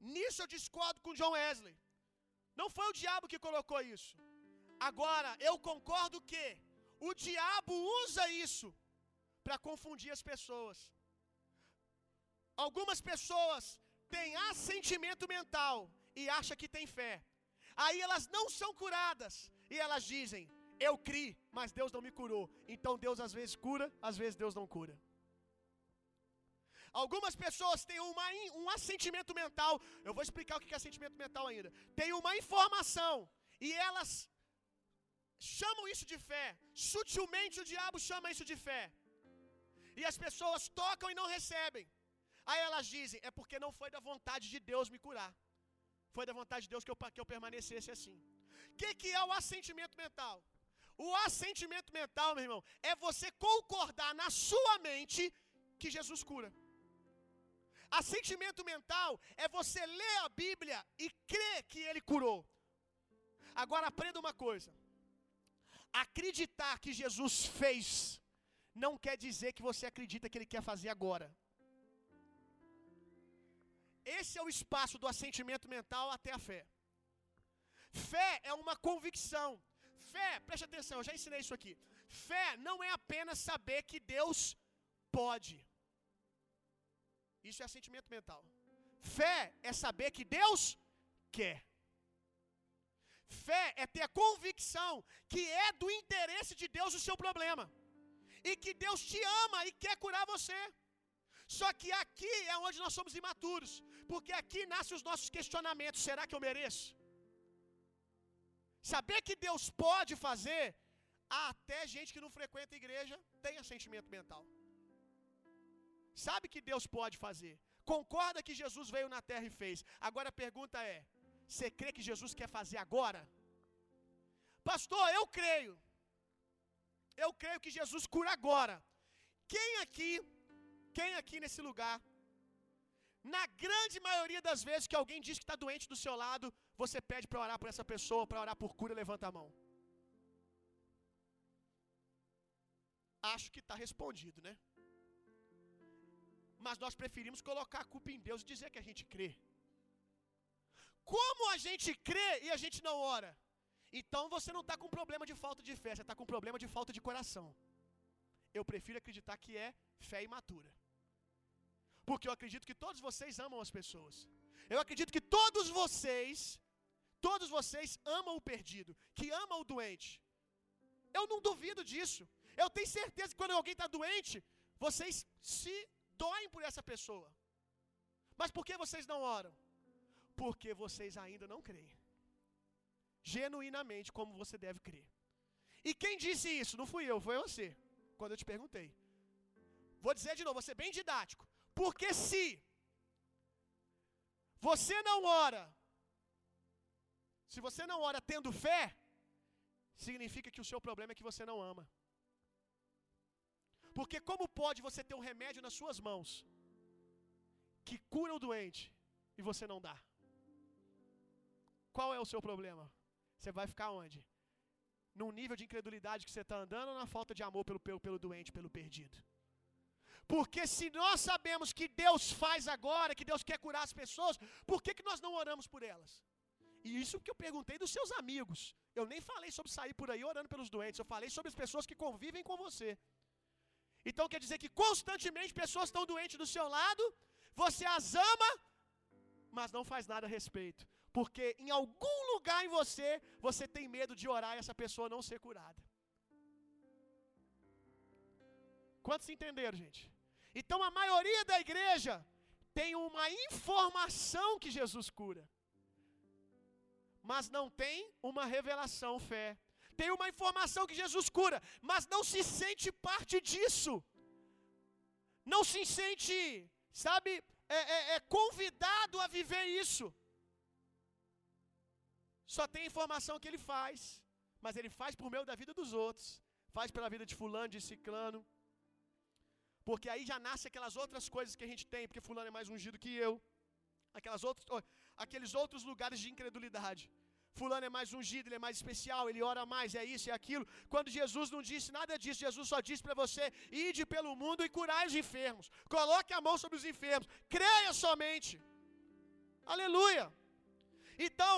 Nisso eu discordo com John Wesley. Não foi o diabo que colocou isso. Agora, eu concordo que o diabo usa isso para confundir as pessoas. Algumas pessoas têm assentimento mental e acham que têm fé. Aí elas não são curadas e elas dizem: Eu criei, mas Deus não me curou. Então Deus às vezes cura, às vezes Deus não cura. Algumas pessoas têm uma, um assentimento mental. Eu vou explicar o que é assentimento mental ainda. Tem uma informação e elas chamam isso de fé. Sutilmente o diabo chama isso de fé. E as pessoas tocam e não recebem. Aí elas dizem: é porque não foi da vontade de Deus me curar. Foi da vontade de Deus que eu, que eu permanecesse assim. O que, que é o assentimento mental? O assentimento mental, meu irmão, é você concordar na sua mente que Jesus cura. Assentimento mental é você ler a Bíblia e crer que ele curou. Agora aprenda uma coisa: acreditar que Jesus fez não quer dizer que você acredita que ele quer fazer agora. Esse é o espaço do assentimento mental até a fé. Fé é uma convicção. Fé, preste atenção, eu já ensinei isso aqui. Fé não é apenas saber que Deus pode. Isso é assentimento mental. Fé é saber que Deus quer. Fé é ter a convicção que é do interesse de Deus o seu problema. E que Deus te ama e quer curar você. Só que aqui é onde nós somos imaturos. Porque aqui nascem os nossos questionamentos: será que eu mereço? Saber que Deus pode fazer, até gente que não frequenta a igreja tem assentimento mental. Sabe que Deus pode fazer. Concorda que Jesus veio na terra e fez. Agora a pergunta é: você crê que Jesus quer fazer agora? Pastor, eu creio. Eu creio que Jesus cura agora. Quem aqui, quem aqui nesse lugar, na grande maioria das vezes que alguém diz que está doente do seu lado, você pede para orar por essa pessoa, para orar por cura, levanta a mão. Acho que está respondido, né? Mas nós preferimos colocar a culpa em Deus e dizer que a gente crê. Como a gente crê e a gente não ora? Então você não está com problema de falta de fé, você está com problema de falta de coração. Eu prefiro acreditar que é fé imatura. Porque eu acredito que todos vocês amam as pessoas. Eu acredito que todos vocês, todos vocês amam o perdido, que amam o doente. Eu não duvido disso. Eu tenho certeza que quando alguém está doente, vocês se doem por essa pessoa. Mas por que vocês não oram? Porque vocês ainda não creem. Genuinamente, como você deve crer. E quem disse isso? Não fui eu, foi você. Quando eu te perguntei. Vou dizer de novo, vou ser bem didático. Porque se você não ora, se você não ora tendo fé, significa que o seu problema é que você não ama. Porque como pode você ter um remédio nas suas mãos que cura o doente e você não dá? Qual é o seu problema? Você vai ficar onde? Num nível de incredulidade que você está andando ou na falta de amor pelo, pelo, pelo doente, pelo perdido? Porque se nós sabemos que Deus faz agora, que Deus quer curar as pessoas, por que, que nós não oramos por elas? E isso que eu perguntei dos seus amigos. Eu nem falei sobre sair por aí orando pelos doentes, eu falei sobre as pessoas que convivem com você. Então quer dizer que constantemente pessoas estão doentes do seu lado, você as ama, mas não faz nada a respeito. Porque em algum lugar em você, você tem medo de orar e essa pessoa não ser curada. Quantos entenderam, gente? Então a maioria da igreja tem uma informação que Jesus cura, mas não tem uma revelação fé. Tem uma informação que Jesus cura, mas não se sente parte disso. Não se sente, sabe, é, é, é convidado a viver isso. Só tem informação que ele faz, mas ele faz por meio da vida dos outros, faz pela vida de fulano, de ciclano. Porque aí já nasce aquelas outras coisas que a gente tem, porque fulano é mais ungido que eu. Aquelas outras, aqueles outros lugares de incredulidade. Fulano é mais ungido, ele é mais especial, ele ora mais, é isso, é aquilo. Quando Jesus não disse nada disso, Jesus só disse para você: ide pelo mundo e curai os enfermos. Coloque a mão sobre os enfermos. Creia somente. Aleluia. Então,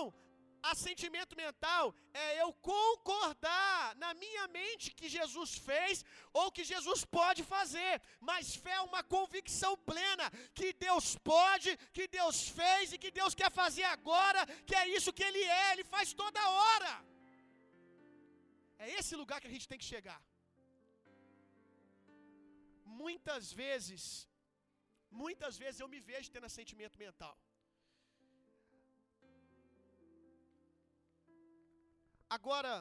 Assentimento mental é eu concordar na minha mente que Jesus fez ou que Jesus pode fazer, mas fé é uma convicção plena que Deus pode, que Deus fez e que Deus quer fazer agora, que é isso que Ele é, Ele faz toda hora. É esse lugar que a gente tem que chegar. Muitas vezes, muitas vezes eu me vejo tendo assentimento mental. Agora,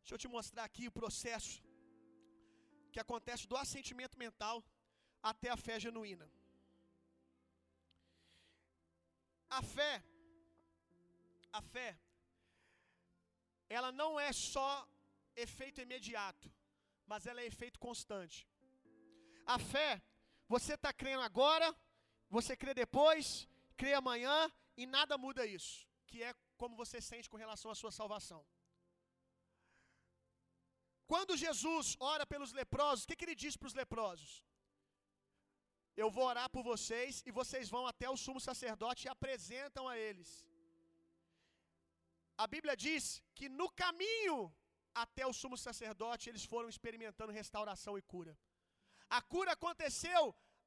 deixa eu te mostrar aqui o processo que acontece do assentimento mental até a fé genuína. A fé, a fé, ela não é só efeito imediato, mas ela é efeito constante. A fé, você está crendo agora, você crê depois, crê amanhã e nada muda isso, que é como você sente com relação à sua salvação. Quando Jesus ora pelos leprosos, o que, que ele diz para os leprosos? Eu vou orar por vocês e vocês vão até o sumo sacerdote e apresentam a eles. A Bíblia diz que no caminho até o sumo sacerdote eles foram experimentando restauração e cura. A cura aconteceu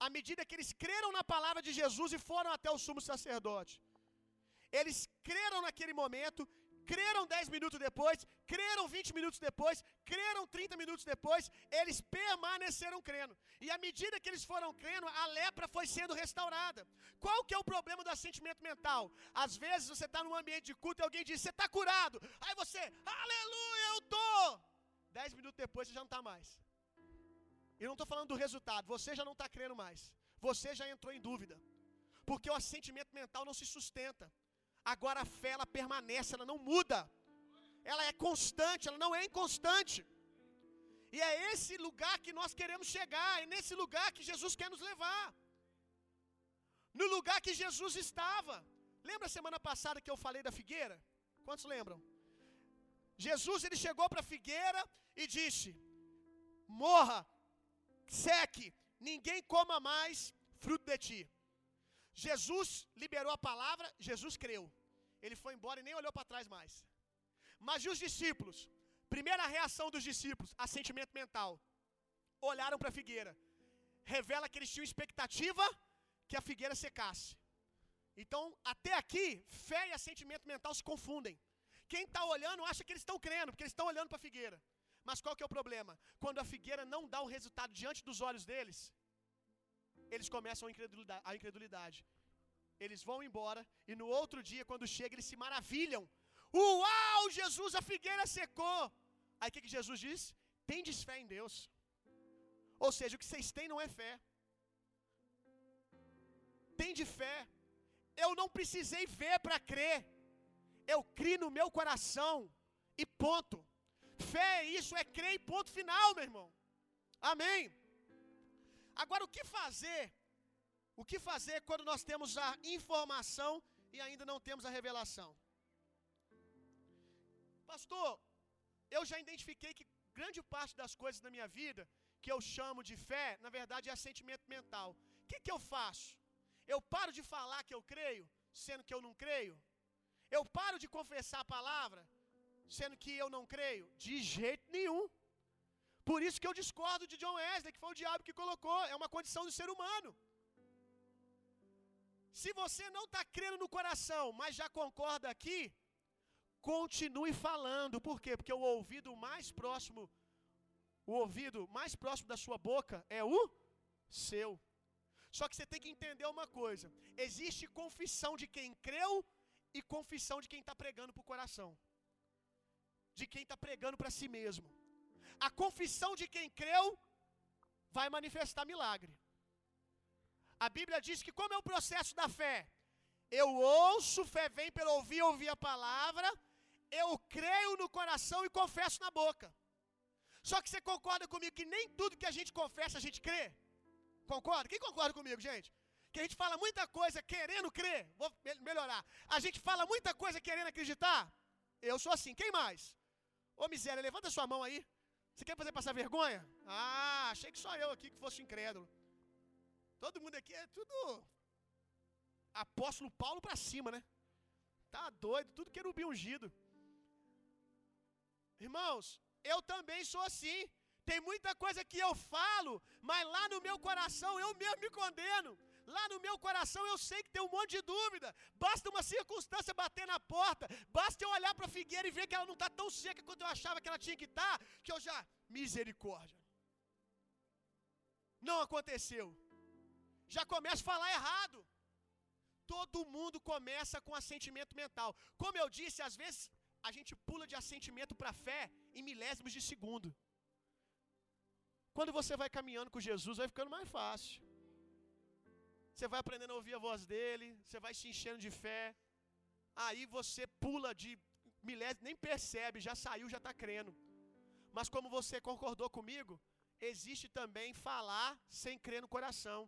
à medida que eles creram na palavra de Jesus e foram até o sumo sacerdote. Eles creram naquele momento, creram 10 minutos depois, creram 20 minutos depois, creram 30 minutos depois, eles permaneceram crendo. E à medida que eles foram crendo, a lepra foi sendo restaurada. Qual que é o problema do assentimento mental? Às vezes você está num ambiente de culto e alguém diz, você está curado. Aí você, aleluia, eu estou. Dez minutos depois você já não está mais. E não estou falando do resultado, você já não está crendo mais. Você já entrou em dúvida. Porque o assentimento mental não se sustenta. Agora a fé ela permanece, ela não muda. Ela é constante, ela não é inconstante. E é esse lugar que nós queremos chegar, é nesse lugar que Jesus quer nos levar. No lugar que Jesus estava. Lembra a semana passada que eu falei da figueira? Quantos lembram? Jesus ele chegou para a figueira e disse: Morra, seque, ninguém coma mais fruto de ti. Jesus liberou a palavra, Jesus creu. Ele foi embora e nem olhou para trás mais. Mas e os discípulos? Primeira reação dos discípulos, assentimento mental. Olharam para a figueira. Revela que eles tinham expectativa que a figueira secasse. Então, até aqui, fé e assentimento mental se confundem. Quem está olhando acha que eles estão crendo, porque eles estão olhando para a figueira. Mas qual que é o problema? Quando a figueira não dá o resultado diante dos olhos deles, eles começam a incredulidade. Eles vão embora e no outro dia, quando chega, eles se maravilham. Uau, Jesus, a figueira secou. Aí o que, que Jesus diz? Tendes fé em Deus. Ou seja, o que vocês têm não é fé. Tem de fé. Eu não precisei ver para crer. Eu criei no meu coração. E ponto. Fé é isso, é crer e ponto final, meu irmão. Amém. Agora, o que fazer? O que fazer quando nós temos a informação e ainda não temos a revelação? Pastor, eu já identifiquei que grande parte das coisas da minha vida que eu chamo de fé, na verdade é sentimento mental. O que, que eu faço? Eu paro de falar que eu creio, sendo que eu não creio? Eu paro de confessar a palavra, sendo que eu não creio? De jeito nenhum. Por isso que eu discordo de John Wesley, que foi o diabo que colocou. É uma condição do ser humano. Se você não está crendo no coração, mas já concorda aqui, continue falando. Por quê? Porque o ouvido mais próximo, o ouvido mais próximo da sua boca é o seu. Só que você tem que entender uma coisa: existe confissão de quem creu e confissão de quem está pregando para o coração, de quem está pregando para si mesmo. A confissão de quem creu vai manifestar milagre. A Bíblia diz que, como é o processo da fé? Eu ouço, fé vem pelo ouvir, ouvir a palavra, eu creio no coração e confesso na boca. Só que você concorda comigo que nem tudo que a gente confessa a gente crê? Concorda? Quem concorda comigo, gente? Que a gente fala muita coisa querendo crer. Vou melhorar. A gente fala muita coisa querendo acreditar. Eu sou assim. Quem mais? Ô miséria, levanta sua mão aí. Você quer fazer passar vergonha? Ah, achei que só eu aqui que fosse incrédulo. Todo mundo aqui é tudo apóstolo Paulo para cima, né? Tá doido, tudo querubim ungido. Irmãos, eu também sou assim. Tem muita coisa que eu falo, mas lá no meu coração eu mesmo me condeno. Lá no meu coração eu sei que tem um monte de dúvida. Basta uma circunstância bater na porta, basta eu olhar para a figueira e ver que ela não está tão seca quanto eu achava que ela tinha que estar, tá, que eu já misericórdia. Não aconteceu. Já começo a falar errado. Todo mundo começa com assentimento mental. Como eu disse, às vezes a gente pula de assentimento para fé em milésimos de segundo. Quando você vai caminhando com Jesus, vai ficando mais fácil. Você vai aprendendo a ouvir a voz dele, você vai se enchendo de fé. Aí você pula de milésimos, nem percebe, já saiu, já está crendo. Mas como você concordou comigo, existe também falar sem crer no coração.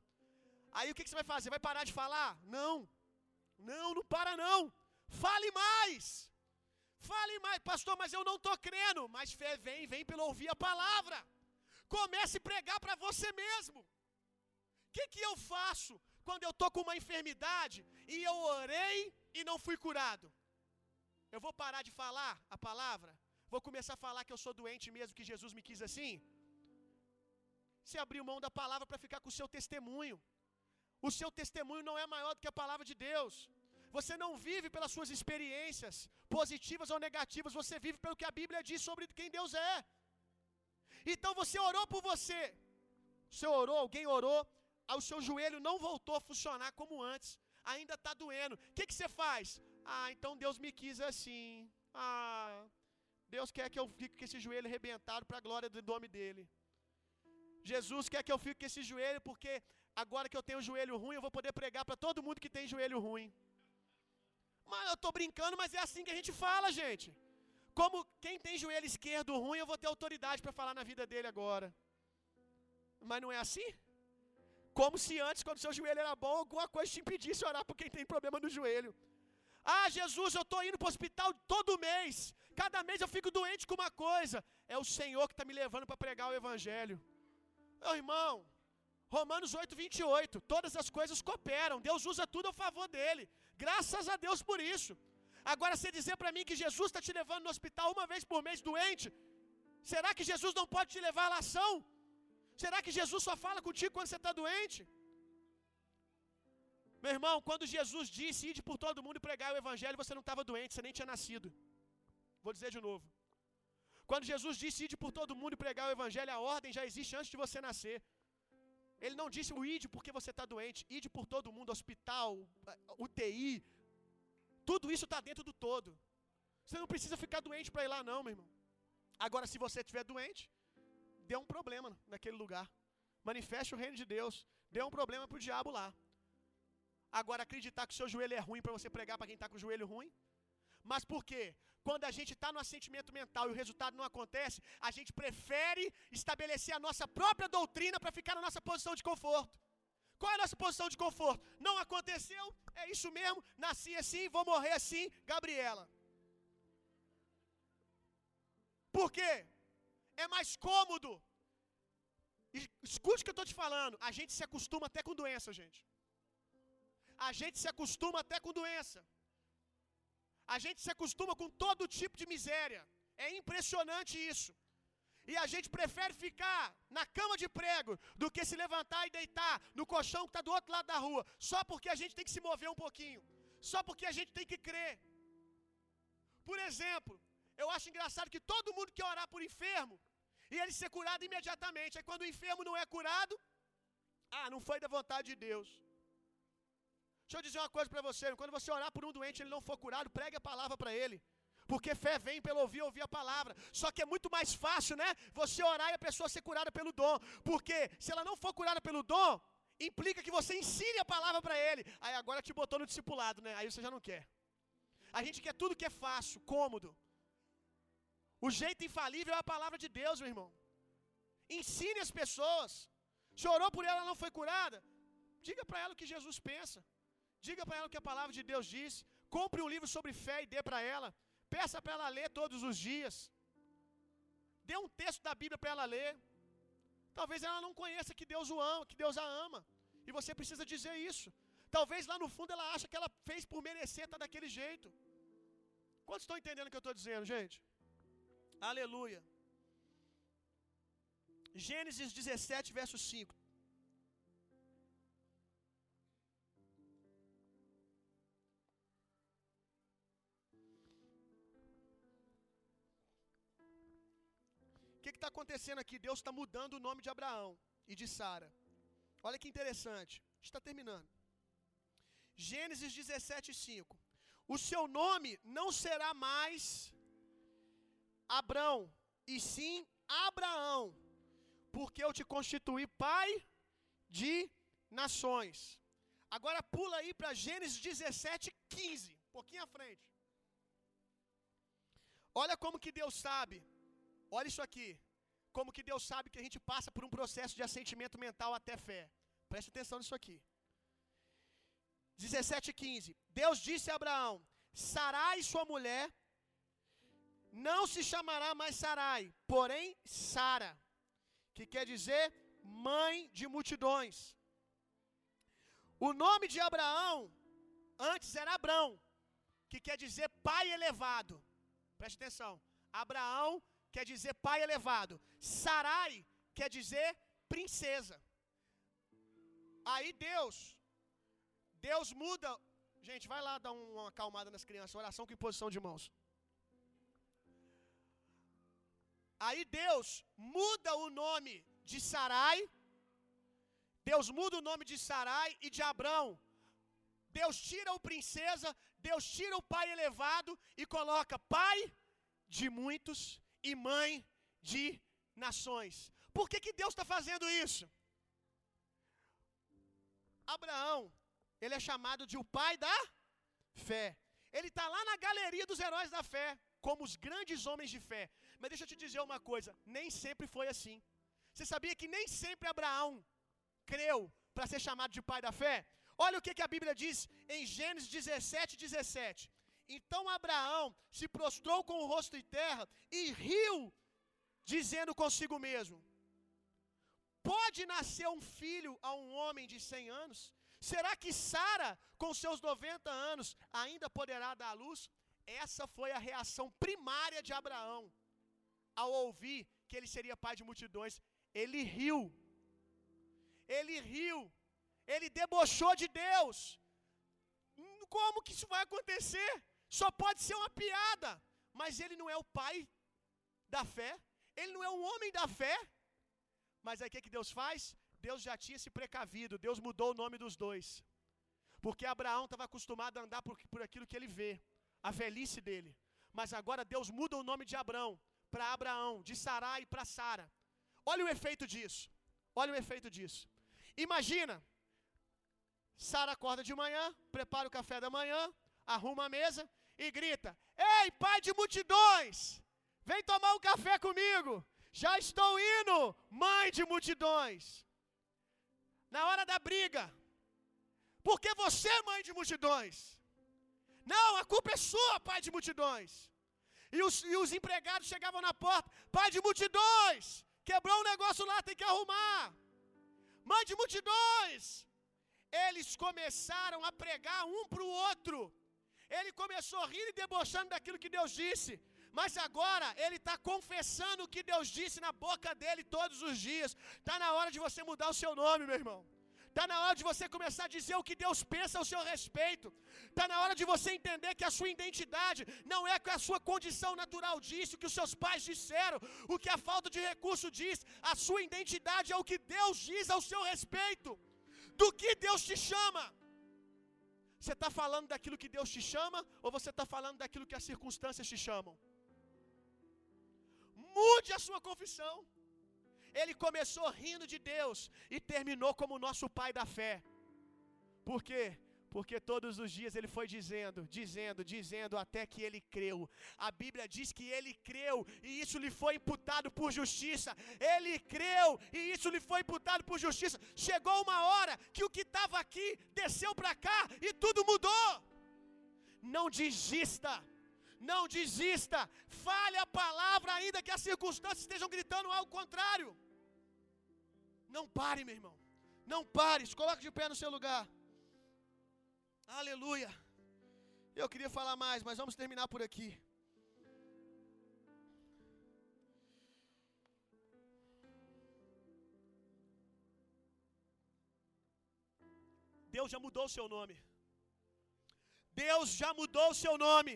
Aí o que, que você vai fazer? Vai parar de falar? Não. Não, não para não. Fale mais. Fale mais, pastor, mas eu não estou crendo. Mas fé vem, vem pelo ouvir a palavra. Comece a pregar para você mesmo. O que, que eu faço quando eu estou com uma enfermidade e eu orei e não fui curado? Eu vou parar de falar a palavra? Vou começar a falar que eu sou doente mesmo, que Jesus me quis assim? Você abriu mão da palavra para ficar com o seu testemunho. O seu testemunho não é maior do que a palavra de Deus. Você não vive pelas suas experiências, positivas ou negativas, você vive pelo que a Bíblia diz sobre quem Deus é. Então você orou por você. Você orou, alguém orou, o seu joelho não voltou a funcionar como antes, ainda está doendo. O que, que você faz? Ah, então Deus me quis assim. Ah, Deus quer que eu fique com esse joelho arrebentado para a glória do nome dele. Jesus quer que eu fique com esse joelho porque agora que eu tenho joelho ruim, eu vou poder pregar para todo mundo que tem joelho ruim. Mas eu estou brincando, mas é assim que a gente fala, gente. Como quem tem joelho esquerdo ruim, eu vou ter autoridade para falar na vida dele agora. Mas não é assim? Como se antes, quando seu joelho era bom, alguma coisa te impedisse orar por quem tem problema no joelho. Ah, Jesus, eu estou indo para o hospital todo mês. Cada mês eu fico doente com uma coisa. É o Senhor que está me levando para pregar o Evangelho. Meu irmão, Romanos 8, 28. Todas as coisas cooperam. Deus usa tudo a favor dele. Graças a Deus por isso. Agora, você dizer para mim que Jesus está te levando no hospital uma vez por mês doente, será que Jesus não pode te levar à ação? Será que Jesus só fala contigo quando você está doente? Meu irmão, quando Jesus disse ide por todo mundo e pregar o evangelho, você não estava doente, você nem tinha nascido. Vou dizer de novo. Quando Jesus disse ide por todo mundo e pregar o evangelho, a ordem já existe antes de você nascer. Ele não disse o ide porque você está doente, ide por todo mundo, hospital, UTI. Tudo isso está dentro do todo. Você não precisa ficar doente para ir lá, não, meu irmão. Agora, se você estiver doente, dê um problema naquele lugar. Manifeste o reino de Deus. Dê um problema para o diabo lá. Agora, acreditar que o seu joelho é ruim para você pregar para quem está com o joelho ruim. Mas por quê? Quando a gente está no assentimento mental e o resultado não acontece, a gente prefere estabelecer a nossa própria doutrina para ficar na nossa posição de conforto. Qual é a nossa posição de conforto? Não aconteceu, é isso mesmo, nasci assim, vou morrer assim, Gabriela. Por quê? É mais cômodo. Escute o que eu estou te falando. A gente se acostuma até com doença, gente. A gente se acostuma até com doença. A gente se acostuma com todo tipo de miséria. É impressionante isso. E a gente prefere ficar na cama de prego do que se levantar e deitar no colchão que está do outro lado da rua, só porque a gente tem que se mover um pouquinho, só porque a gente tem que crer. Por exemplo, eu acho engraçado que todo mundo quer orar por enfermo e ele ser curado imediatamente. Aí quando o enfermo não é curado, ah, não foi da vontade de Deus. Deixa eu dizer uma coisa para você: quando você orar por um doente e ele não for curado, pregue a palavra para ele. Porque fé vem pelo ouvir, ouvir a palavra. Só que é muito mais fácil, né? Você orar e a pessoa ser curada pelo dom. Porque se ela não for curada pelo dom, implica que você ensine a palavra para ele. Aí agora te botou no discipulado, né? Aí você já não quer. A gente quer tudo que é fácil, cômodo. O jeito infalível é a palavra de Deus, meu irmão. Ensine as pessoas. Se orou por ela, não foi curada. Diga para ela o que Jesus pensa. Diga para ela o que a palavra de Deus diz. Compre um livro sobre fé e dê para ela. Peça para ela ler todos os dias. Dê um texto da Bíblia para ela ler. Talvez ela não conheça que Deus o ama, que Deus a ama. E você precisa dizer isso. Talvez lá no fundo ela acha que ela fez por merecer estar daquele jeito. Quantos estão entendendo o que eu estou dizendo, gente? Aleluia. Gênesis 17, verso 5. O que está acontecendo aqui? Deus está mudando o nome de Abraão e de Sara. Olha que interessante. Está terminando. Gênesis 17, 5. O seu nome não será mais Abrão, e sim Abraão, porque eu te constituí pai de nações. Agora pula aí para Gênesis 17, 15, um pouquinho à frente. Olha como que Deus sabe, olha isso aqui, como que Deus sabe que a gente passa por um processo de assentimento mental até fé. Preste atenção nisso aqui. 17, 15. Deus disse a Abraão: Sarai, sua mulher, não se chamará mais Sarai, porém Sara, que quer dizer mãe de multidões. O nome de Abraão antes era Abrão, que quer dizer pai elevado. Preste atenção. Abraão quer dizer pai elevado. Sarai quer dizer princesa. Aí Deus, Deus muda. Gente, vai lá dar uma acalmada nas crianças. Oração com imposição de mãos. Aí Deus muda o nome de Sarai. Deus muda o nome de Sarai e de Abrão. Deus tira o princesa, Deus tira o pai elevado e coloca pai de muitos e mãe de nações. Por que, que Deus está fazendo isso? Abraão, ele é chamado de o pai da fé. Ele está lá na galeria dos heróis da fé, como os grandes homens de fé. Mas deixa eu te dizer uma coisa: nem sempre foi assim. Você sabia que nem sempre Abraão creu para ser chamado de pai da fé? Olha o que, que a Bíblia diz em Gênesis 17, 17. Então Abraão se prostrou com o rosto em terra e riu, dizendo consigo mesmo: Pode nascer um filho a um homem de cem anos? Será que Sara, com seus 90 anos, ainda poderá dar à luz? Essa foi a reação primária de Abraão ao ouvir que ele seria pai de multidões. Ele riu. Ele riu. Ele debochou de Deus. Como que isso vai acontecer? Só pode ser uma piada. Mas ele não é o pai da fé. Ele não é um homem da fé. Mas aí o que, que Deus faz? Deus já tinha se precavido. Deus mudou o nome dos dois. Porque Abraão estava acostumado a andar por, por aquilo que ele vê, a velhice dele. Mas agora Deus muda o nome de Abraão para Abraão, de Sarai para Sara. Olha o efeito disso. Olha o efeito disso. Imagina, Sara acorda de manhã, prepara o café da manhã, arruma a mesa e grita: Ei, pai de multidões, vem tomar um café comigo. Já estou indo, mãe de multidões. na hora da briga, porque você é mãe de multidões. Não, a culpa é sua, pai de multidões. E os, e os empregados chegavam na porta: pai de multidões, quebrou um negócio lá, tem que arrumar. Mãe de multidões. Eles começaram a pregar um para o outro. Ele começou rindo e debochando daquilo que Deus disse. Mas agora ele está confessando o que Deus disse na boca dele todos os dias. Está na hora de você mudar o seu nome, meu irmão. Está na hora de você começar a dizer o que Deus pensa ao seu respeito. Está na hora de você entender que a sua identidade não é que a sua condição natural disse, o que os seus pais disseram, o que a falta de recurso diz. A sua identidade é o que Deus diz ao seu respeito. Do que Deus te chama. Você está falando daquilo que Deus te chama ou você está falando daquilo que as circunstâncias te chamam? Mude a sua confissão. Ele começou rindo de Deus e terminou como nosso pai da fé. Por quê? Porque todos os dias ele foi dizendo, dizendo, dizendo até que ele creu. A Bíblia diz que ele creu e isso lhe foi imputado por justiça. Ele creu e isso lhe foi imputado por justiça. Chegou uma hora que o que estava aqui desceu para cá e tudo mudou. Não desista. Não desista. Fale a palavra ainda que as circunstâncias estejam gritando ao contrário. Não pare, meu irmão. Não pare. Se coloque de pé no seu lugar. Aleluia. Eu queria falar mais, mas vamos terminar por aqui. Deus já mudou o seu nome. Deus já mudou o seu nome.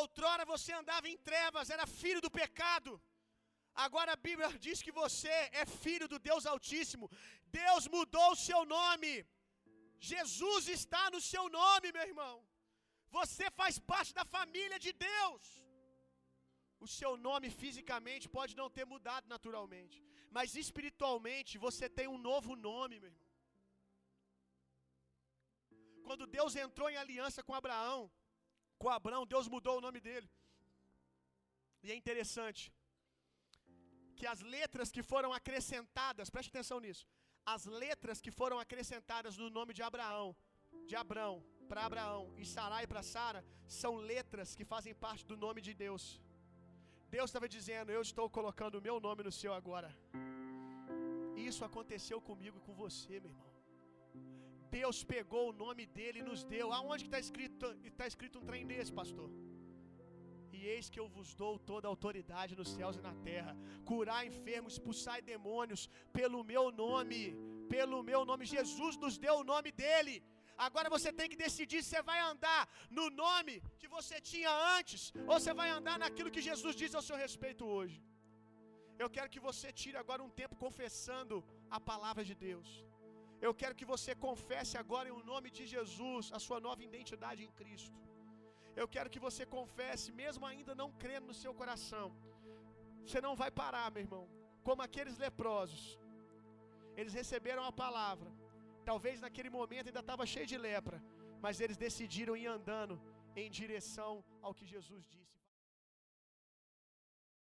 Outrora você andava em trevas, era filho do pecado. Agora a Bíblia diz que você é filho do Deus Altíssimo. Deus mudou o seu nome. Jesus está no seu nome, meu irmão. Você faz parte da família de Deus. O seu nome fisicamente pode não ter mudado naturalmente, mas espiritualmente você tem um novo nome, meu irmão. Quando Deus entrou em aliança com Abraão, com Abraão, Deus mudou o nome dele. E é interessante que as letras que foram acrescentadas, preste atenção nisso. As letras que foram acrescentadas no nome de Abraão, de Abrão para Abraão e Sarai para Sara, são letras que fazem parte do nome de Deus. Deus estava dizendo: Eu estou colocando o meu nome no seu agora. Isso aconteceu comigo e com você, meu irmão. Deus pegou o nome dele e nos deu. Aonde está escrito, está escrito um trem desse, pastor? E eis que eu vos dou toda a autoridade nos céus e na terra, curar enfermos, expulsar demônios, pelo meu nome, pelo meu nome. Jesus nos deu o nome dele. Agora você tem que decidir se você vai andar no nome que você tinha antes, ou você vai andar naquilo que Jesus diz ao seu respeito hoje. Eu quero que você tire agora um tempo confessando a palavra de Deus. Eu quero que você confesse agora em nome de Jesus a sua nova identidade em Cristo. Eu quero que você confesse, mesmo ainda não crendo no seu coração. Você não vai parar, meu irmão. Como aqueles leprosos. Eles receberam a palavra. Talvez naquele momento ainda estava cheio de lepra. Mas eles decidiram ir andando em direção ao que Jesus disse.